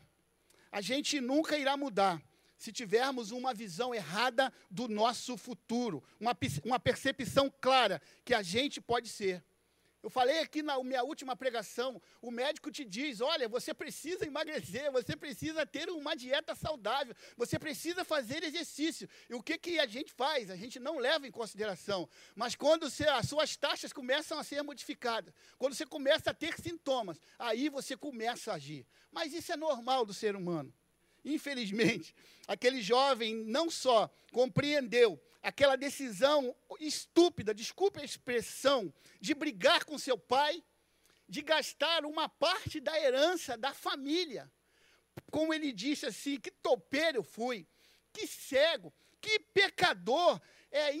A gente nunca irá mudar se tivermos uma visão errada do nosso futuro, uma, uma percepção clara que a gente pode ser. Eu falei aqui na minha última pregação, o médico te diz, olha, você precisa emagrecer, você precisa ter uma dieta saudável, você precisa fazer exercício. E o que, que a gente faz? A gente não leva em consideração. Mas quando você, as suas taxas começam a ser modificadas, quando você começa a ter sintomas, aí você começa a agir. Mas isso é normal do ser humano. Infelizmente, aquele jovem não só compreendeu aquela decisão estúpida, desculpe a expressão, de brigar com seu pai, de gastar uma parte da herança da família. Como ele disse assim, que topeiro eu fui, que cego, que pecador, é, é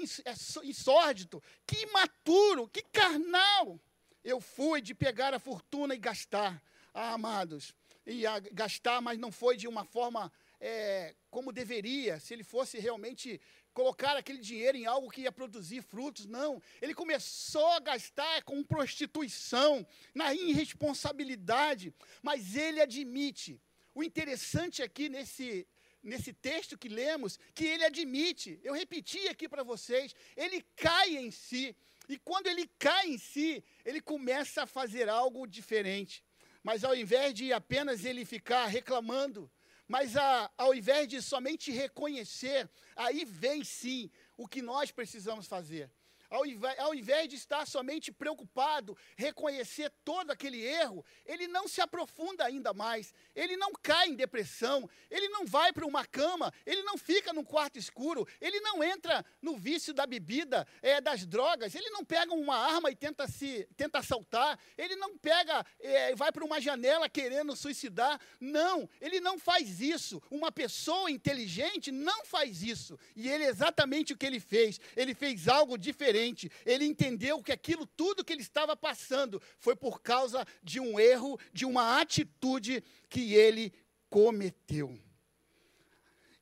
insórdito, que imaturo, que carnal. Eu fui de pegar a fortuna e gastar. Ah, amados, e gastar, mas não foi de uma forma é, como deveria, se ele fosse realmente colocar aquele dinheiro em algo que ia produzir frutos, não. Ele começou a gastar com prostituição, na irresponsabilidade, mas ele admite. O interessante aqui nesse, nesse texto que lemos, que ele admite, eu repeti aqui para vocês, ele cai em si. E quando ele cai em si, ele começa a fazer algo diferente. Mas ao invés de apenas ele ficar reclamando, mas a, ao invés de somente reconhecer, aí vem sim o que nós precisamos fazer ao invés, ao invés de estar somente preocupado, reconhecer todo aquele erro, ele não se aprofunda ainda mais, ele não cai em depressão, ele não vai para uma cama, ele não fica num quarto escuro, ele não entra no vício da bebida, é, das drogas, ele não pega uma arma e tenta se tenta assaltar, ele não pega, é, vai para uma janela querendo suicidar, não, ele não faz isso. Uma pessoa inteligente não faz isso, e ele é exatamente o que ele fez, ele fez algo diferente diferente. Ele entendeu que aquilo tudo que ele estava passando foi por causa de um erro, de uma atitude que ele cometeu.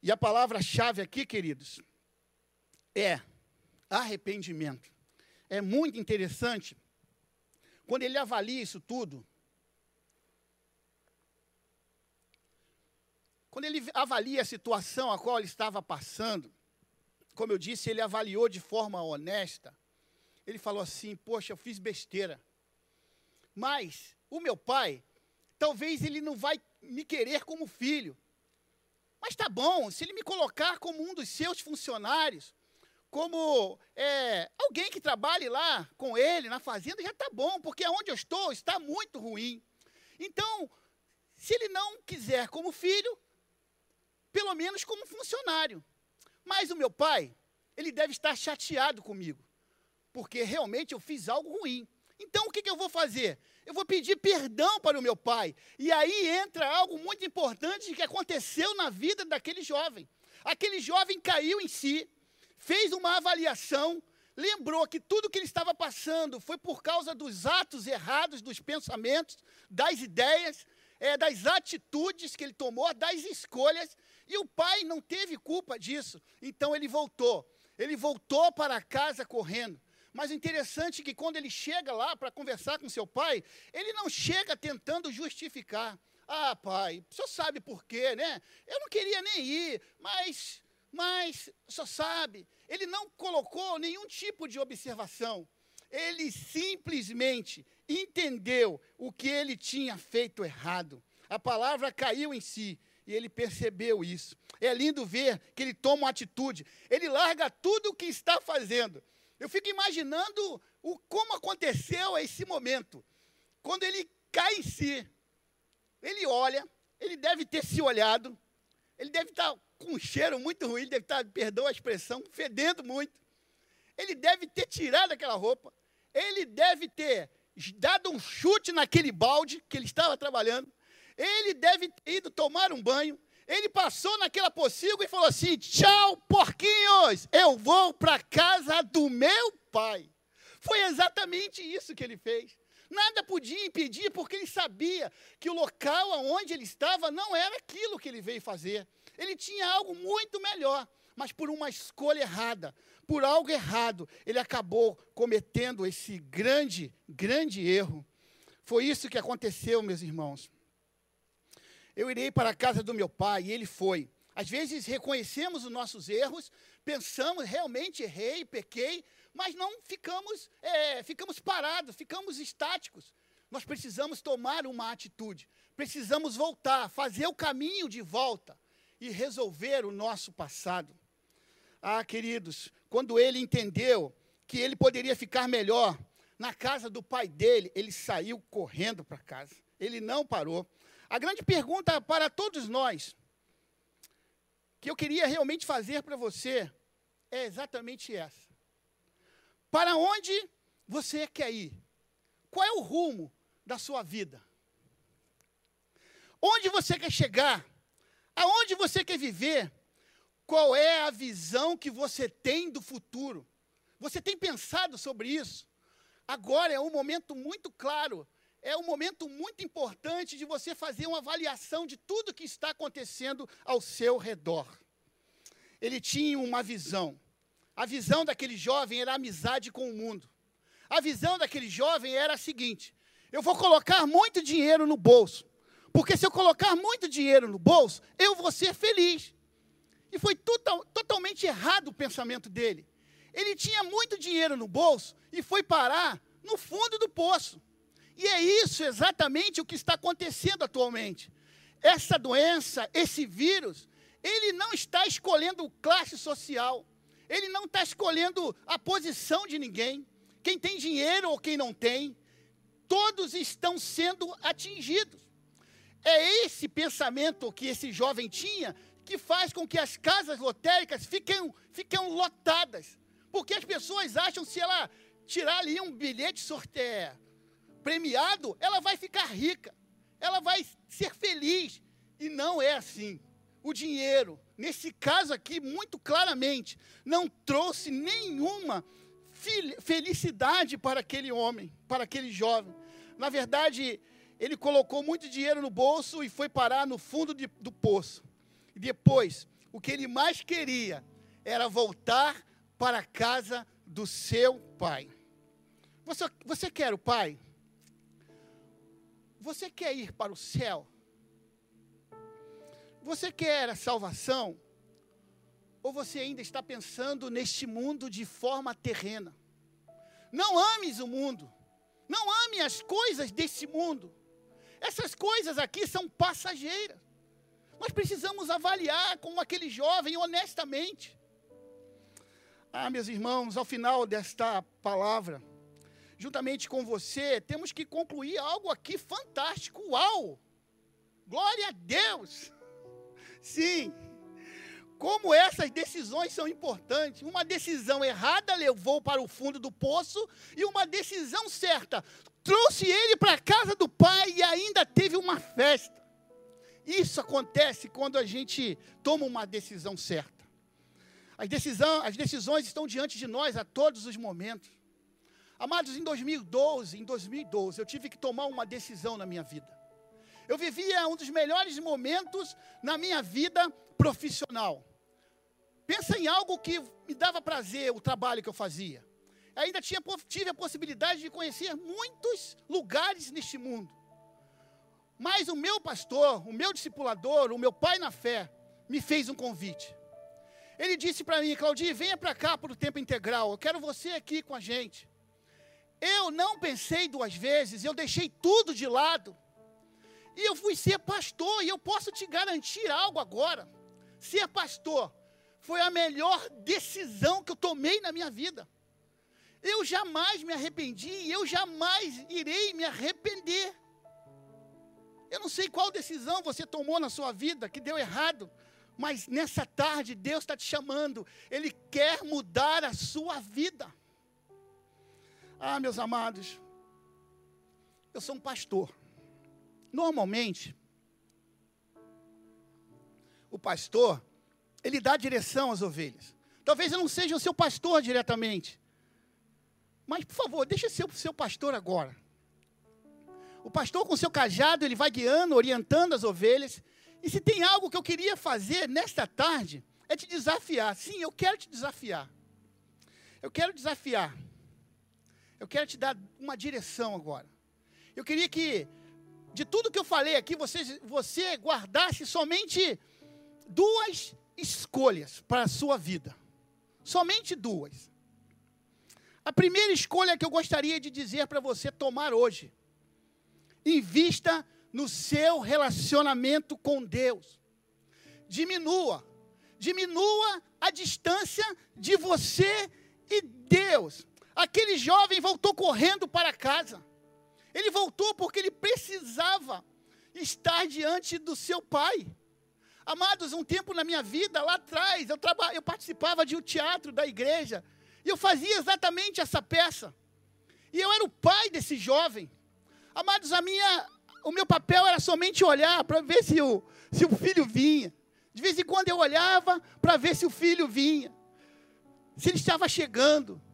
E a palavra-chave aqui, queridos, é arrependimento. É muito interessante quando ele avalia isso tudo. Quando ele avalia a situação a qual ele estava passando, como eu disse, ele avaliou de forma honesta. Ele falou assim: Poxa, eu fiz besteira. Mas o meu pai, talvez ele não vai me querer como filho. Mas tá bom, se ele me colocar como um dos seus funcionários, como é, alguém que trabalhe lá com ele na fazenda, já tá bom, porque onde eu estou está muito ruim. Então, se ele não quiser como filho, pelo menos como funcionário. Mas o meu pai, ele deve estar chateado comigo, porque realmente eu fiz algo ruim. Então o que, que eu vou fazer? Eu vou pedir perdão para o meu pai. E aí entra algo muito importante que aconteceu na vida daquele jovem. Aquele jovem caiu em si, fez uma avaliação, lembrou que tudo que ele estava passando foi por causa dos atos errados, dos pensamentos, das ideias, é, das atitudes que ele tomou, das escolhas, e o pai não teve culpa disso. Então ele voltou. Ele voltou para casa correndo. Mas interessante é que quando ele chega lá para conversar com seu pai, ele não chega tentando justificar. Ah, pai, o senhor sabe por quê, né? Eu não queria nem ir, mas, mas, o senhor sabe. Ele não colocou nenhum tipo de observação. Ele simplesmente entendeu o que ele tinha feito errado. A palavra caiu em si e ele percebeu isso. É lindo ver que ele toma uma atitude. Ele larga tudo o que está fazendo. Eu fico imaginando o, como aconteceu esse momento. Quando ele cai em si, ele olha, ele deve ter se olhado, ele deve estar com um cheiro muito ruim, ele deve estar, perdão a expressão, fedendo muito. Ele deve ter tirado aquela roupa, ele deve ter dado um chute naquele balde que ele estava trabalhando, ele deve ter ido tomar um banho. Ele passou naquela pocilga e falou assim: Tchau, porquinhos, eu vou para casa do meu pai. Foi exatamente isso que ele fez. Nada podia impedir, porque ele sabia que o local aonde ele estava não era aquilo que ele veio fazer. Ele tinha algo muito melhor, mas por uma escolha errada, por algo errado, ele acabou cometendo esse grande, grande erro. Foi isso que aconteceu, meus irmãos. Eu irei para a casa do meu pai e ele foi. Às vezes reconhecemos os nossos erros, pensamos realmente errei, pequei, mas não ficamos, é, ficamos parados, ficamos estáticos. Nós precisamos tomar uma atitude, precisamos voltar, fazer o caminho de volta e resolver o nosso passado. Ah, queridos, quando ele entendeu que ele poderia ficar melhor na casa do pai dele, ele saiu correndo para casa. Ele não parou. A grande pergunta para todos nós, que eu queria realmente fazer para você, é exatamente essa. Para onde você quer ir? Qual é o rumo da sua vida? Onde você quer chegar? Aonde você quer viver? Qual é a visão que você tem do futuro? Você tem pensado sobre isso? Agora é um momento muito claro, é um momento muito importante de você fazer uma avaliação de tudo que está acontecendo ao seu redor. Ele tinha uma visão. A visão daquele jovem era amizade com o mundo. A visão daquele jovem era a seguinte: eu vou colocar muito dinheiro no bolso. Porque se eu colocar muito dinheiro no bolso, eu vou ser feliz. E foi total, totalmente errado o pensamento dele. Ele tinha muito dinheiro no bolso e foi parar no fundo do poço. E é isso exatamente o que está acontecendo atualmente. Essa doença, esse vírus, ele não está escolhendo classe social. Ele não está escolhendo a posição de ninguém, quem tem dinheiro ou quem não tem, todos estão sendo atingidos. É esse pensamento que esse jovem tinha que faz com que as casas lotéricas fiquem, fiquem lotadas. Porque as pessoas acham se ela tirar ali um bilhete sorteio premiado, ela vai ficar rica, ela vai ser feliz. E não é assim. O dinheiro, nesse caso aqui, muito claramente, não trouxe nenhuma felicidade para aquele homem, para aquele jovem. Na verdade, ele colocou muito dinheiro no bolso e foi parar no fundo de, do poço. E depois, o que ele mais queria era voltar para a casa do seu pai. Você, você quer o pai? Você quer ir para o céu? Você quer a salvação? Ou você ainda está pensando neste mundo de forma terrena? Não ames o mundo. Não ame as coisas desse mundo. Essas coisas aqui são passageiras. Nós precisamos avaliar como aquele jovem honestamente. Ah, meus irmãos, ao final desta palavra, juntamente com você, temos que concluir algo aqui fantástico. Uau! Glória a Deus! Sim. Como essas decisões são importantes. Uma decisão errada levou para o fundo do poço e uma decisão certa trouxe ele para a casa do pai e ainda teve uma festa. Isso acontece quando a gente toma uma decisão certa. As, decisão, as decisões estão diante de nós a todos os momentos. Amados, em 2012, em 2012, eu tive que tomar uma decisão na minha vida. Eu vivia um dos melhores momentos na minha vida profissional. Pensa em algo que me dava prazer, o trabalho que eu fazia. Ainda tinha, tive a possibilidade de conhecer muitos lugares neste mundo. Mas o meu pastor, o meu discipulador, o meu pai na fé, me fez um convite. Ele disse para mim, Claudio, venha para cá para o tempo integral, eu quero você aqui com a gente. Eu não pensei duas vezes, eu deixei tudo de lado e eu fui ser pastor, e eu posso te garantir algo agora. Ser pastor foi a melhor decisão que eu tomei na minha vida. Eu jamais me arrependi e eu jamais irei me arrepender. Eu não sei qual decisão você tomou na sua vida que deu errado, mas nessa tarde Deus está te chamando, Ele quer mudar a sua vida. Ah, meus amados, eu sou um pastor. Normalmente, o pastor, ele dá direção às ovelhas. Talvez eu não seja o seu pastor diretamente. Mas, por favor, deixa ser o seu pastor agora. O pastor, com seu cajado, ele vai guiando, orientando as ovelhas. E se tem algo que eu queria fazer nesta tarde, é te desafiar. Sim, eu quero te desafiar. Eu quero desafiar. Eu quero te dar uma direção agora. Eu queria que, de tudo que eu falei aqui, você, você guardasse somente duas escolhas para a sua vida. Somente duas. A primeira escolha que eu gostaria de dizer para você tomar hoje. Invista no seu relacionamento com Deus. Diminua. Diminua a distância de você e Deus. Aquele jovem voltou correndo para casa. Ele voltou porque ele precisava estar diante do seu pai. Amados, um tempo na minha vida, lá atrás, eu, traba, eu participava de um teatro da igreja. E eu fazia exatamente essa peça. E eu era o pai desse jovem. Amados, a minha, o meu papel era somente olhar para ver se o, se o filho vinha. De vez em quando eu olhava para ver se o filho vinha. Se ele estava chegando.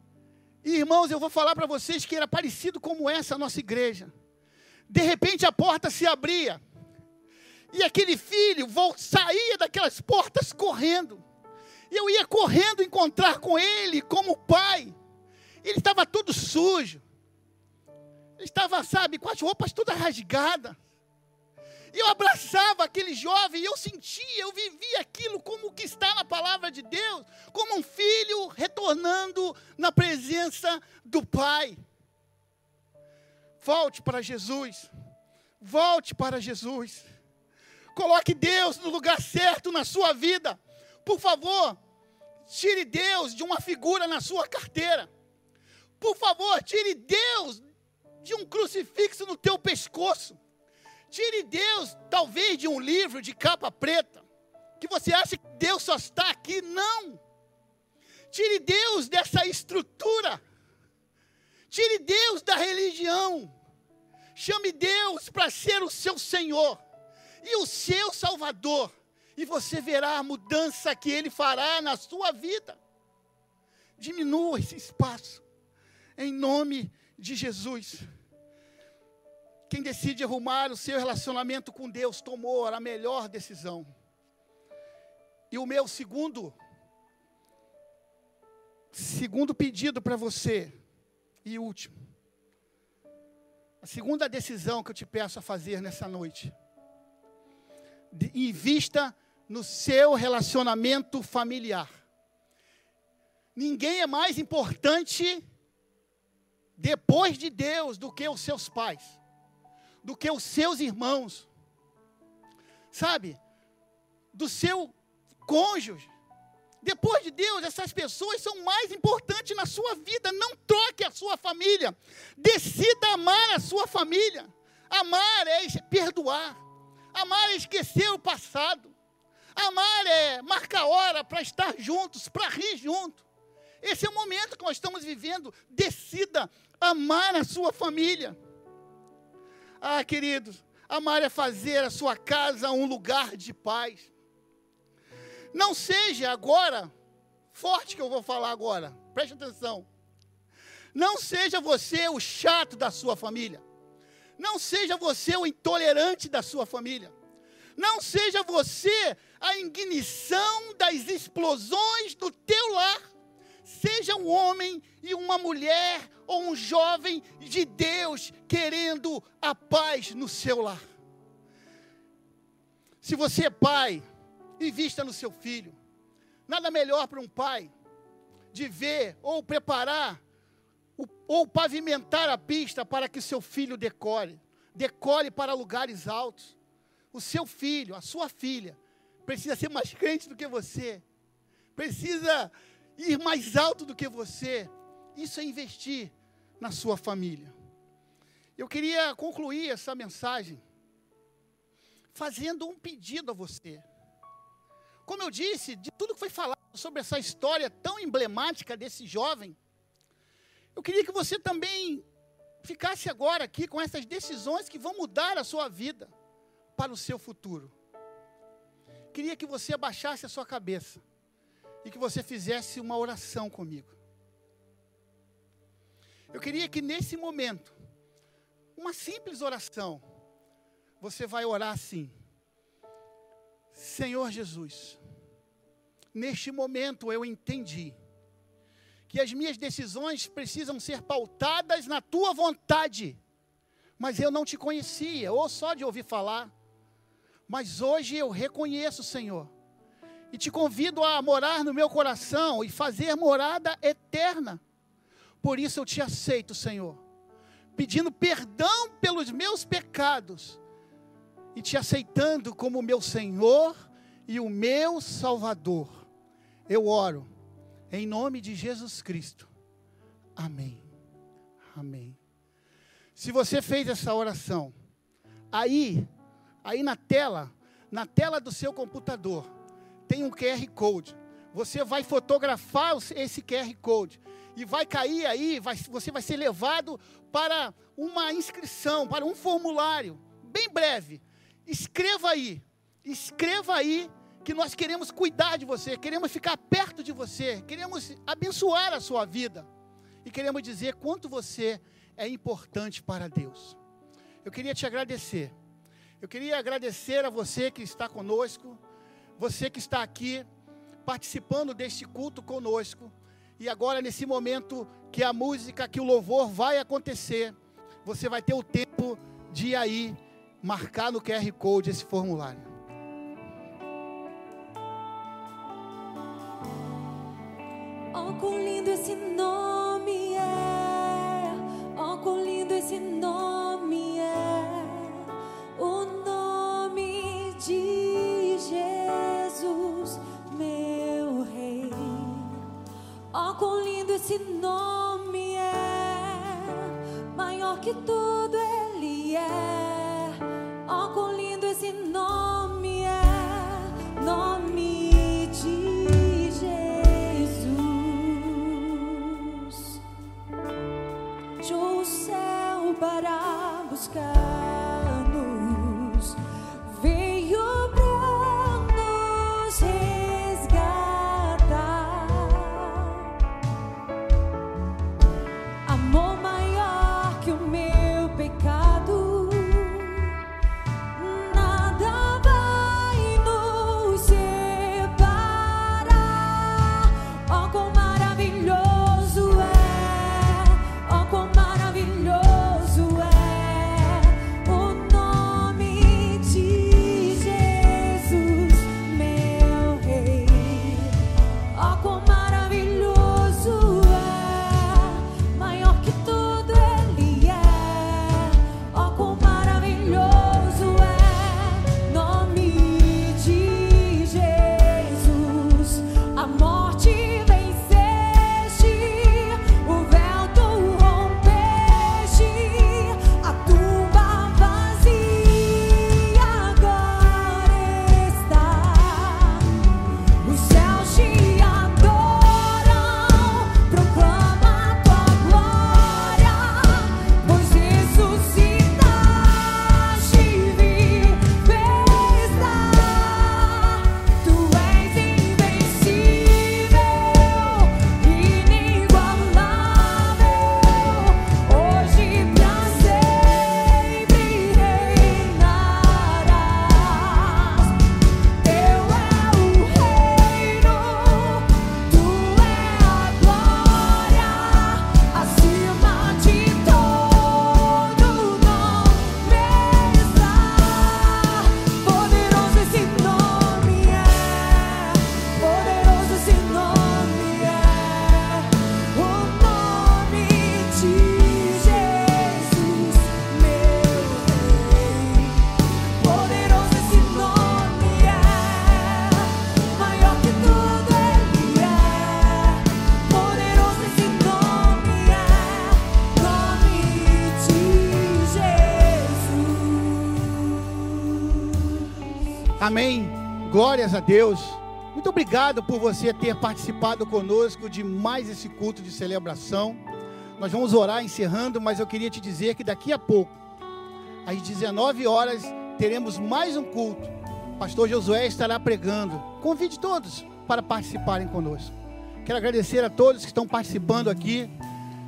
E irmãos, eu vou falar para vocês que era parecido como essa a nossa igreja. De repente a porta se abria. E aquele filho saía daquelas portas correndo. E eu ia correndo encontrar com ele como pai. Ele estava todo sujo. Ele estava, sabe, com as roupas todas rasgadas. Eu abraçava aquele jovem eu sentia, eu vivia aquilo como que está na palavra de Deus, como um filho retornando na presença do Pai. Volte para Jesus. Volte para Jesus. Coloque Deus no lugar certo na sua vida. Por favor, tire Deus de uma figura na sua carteira. Por favor, tire Deus de um crucifixo no teu pescoço. Tire Deus, talvez, de um livro de capa preta, que você acha que Deus só está aqui. Não. Tire Deus dessa estrutura. Tire Deus da religião. Chame Deus para ser o seu Senhor e o seu Salvador. E você verá a mudança que Ele fará na sua vida. Diminua esse espaço. Em nome de Jesus. Quem decide arrumar o seu relacionamento com Deus tomou a melhor decisão. E o meu segundo segundo pedido para você e último. A segunda decisão que eu te peço a fazer nessa noite. De, invista no seu relacionamento familiar. Ninguém é mais importante depois de Deus do que os seus pais do que os seus irmãos, sabe? Do seu cônjuge. Depois de Deus, essas pessoas são mais importantes na sua vida. Não troque a sua família. Decida amar a sua família. Amar é perdoar. Amar é esquecer o passado. Amar é marcar hora para estar juntos, para rir junto. Esse é o momento que nós estamos vivendo. Decida amar a sua família. Ah, queridos, amar é fazer a sua casa um lugar de paz. Não seja agora, forte que eu vou falar agora, preste atenção. Não seja você o chato da sua família. Não seja você o intolerante da sua família. Não seja você a ignição das explosões do teu lar. Seja um homem e uma mulher ou um jovem de Deus querendo a paz no seu lar. Se você é pai, invista no seu filho. Nada melhor para um pai de ver ou preparar ou pavimentar a pista para que seu filho decore, decore para lugares altos. O seu filho, a sua filha, precisa ser mais crente do que você, precisa ir mais alto do que você, isso é investir na sua família. Eu queria concluir essa mensagem fazendo um pedido a você. Como eu disse, de tudo que foi falado sobre essa história tão emblemática desse jovem, eu queria que você também ficasse agora aqui com essas decisões que vão mudar a sua vida para o seu futuro. Queria que você abaixasse a sua cabeça e que você fizesse uma oração comigo. Eu queria que nesse momento Uma simples oração. Você vai orar assim: Senhor Jesus, neste momento eu entendi que as minhas decisões precisam ser pautadas na tua vontade. Mas eu não te conhecia, ou só de ouvir falar. Mas hoje eu reconheço, Senhor, e te convido a morar no meu coração e fazer morada eterna. Por isso eu te aceito, Senhor, pedindo perdão pelos meus pecados e te aceitando como meu Senhor e o meu Salvador. Eu oro em nome de Jesus Cristo. Amém. Amém. Se você fez essa oração, aí, aí na tela, na tela do seu computador, tem um QR Code. Você vai fotografar esse QR Code e vai cair aí, vai, você vai ser levado para uma inscrição, para um formulário, bem breve. Escreva aí, escreva aí que nós queremos cuidar de você, queremos ficar perto de você, queremos abençoar a sua vida e queremos dizer quanto você é importante para Deus. Eu queria te agradecer. Eu queria agradecer a você que está conosco, você que está aqui participando deste culto conosco. E agora, nesse momento que a música, que o louvor vai acontecer, você vai ter o tempo de aí marcar no QR Code esse formulário.
Oh, quão lindo esse nome é. Oh, quão lindo esse nome quão lindo esse nome é. Maior que tudo ele é. Oh, quão lindo esse nome é. Nome de Jesus. De o céu para buscar-nos.
Glórias a Deus. Muito obrigado por você ter participado conosco de mais esse culto de celebração. Nós vamos orar encerrando, mas eu queria te dizer que daqui a pouco, às 19 horas, teremos mais um culto. Pastor Josué estará pregando. Convide todos para participarem conosco. Quero agradecer a todos que estão participando aqui,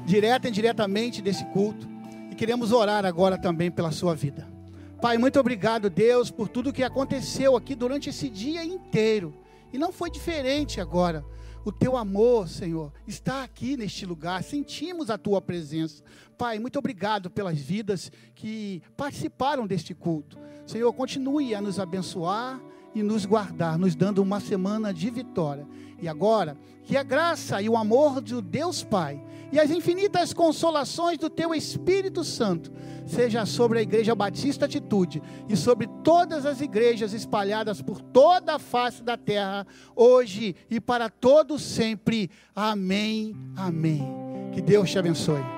direta e indiretamente desse culto. E
queremos orar agora também pela sua vida. Pai, muito obrigado, Deus, por tudo que aconteceu aqui durante esse dia inteiro. E não foi diferente agora. O teu amor, Senhor, está aqui neste lugar. Sentimos a tua presença. Pai, muito obrigado pelas vidas que participaram deste culto. Senhor, continue a nos abençoar e nos guardar, nos dando uma semana de vitória. E agora, que a graça e o amor do Deus Pai e as infinitas consolações do teu Espírito Santo seja sobre a Igreja Batista Atitude e sobre todas as igrejas espalhadas por toda a face da terra, hoje e para todos sempre. Amém. Amém. Que Deus te abençoe.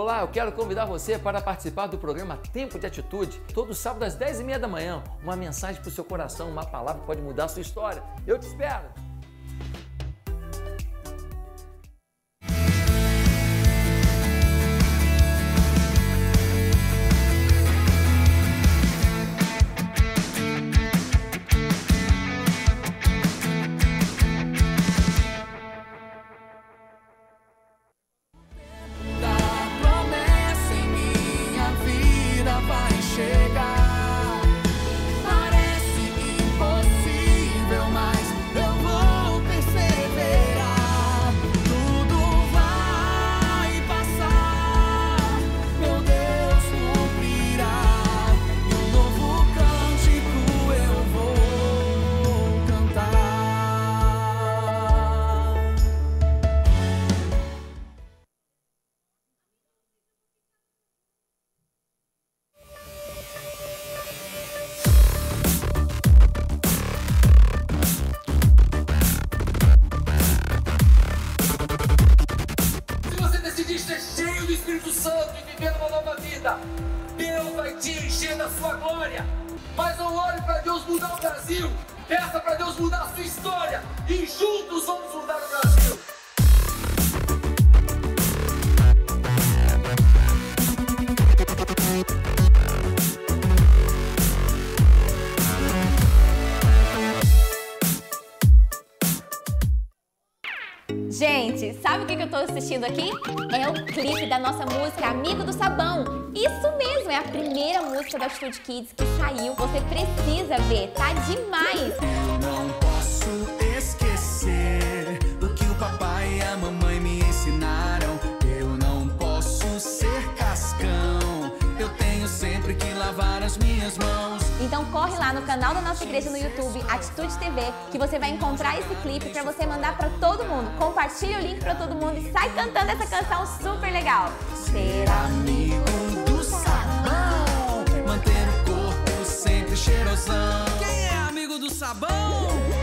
Olá, eu quero convidar você para participar do programa Tempo de Atitude, todo sábado às 10h30 da manhã. Uma mensagem para o seu coração, uma palavra que pode mudar a sua história. Eu te espero!
Eu
tô assistindo aqui? É o clipe da nossa música Amigo do Sabão. Isso mesmo, é a primeira música da Atitude Kids que saiu. Você precisa ver, tá demais!
Não posso esquecer
corre lá no canal da nossa igreja no YouTube, Atitude TV, que você vai encontrar esse clipe para você mandar para todo mundo. Compartilha o link para todo mundo e sai cantando essa canção super legal.
Ser amigo do sabão, manter o corpo sempre cheirosão.
Quem é amigo do sabão?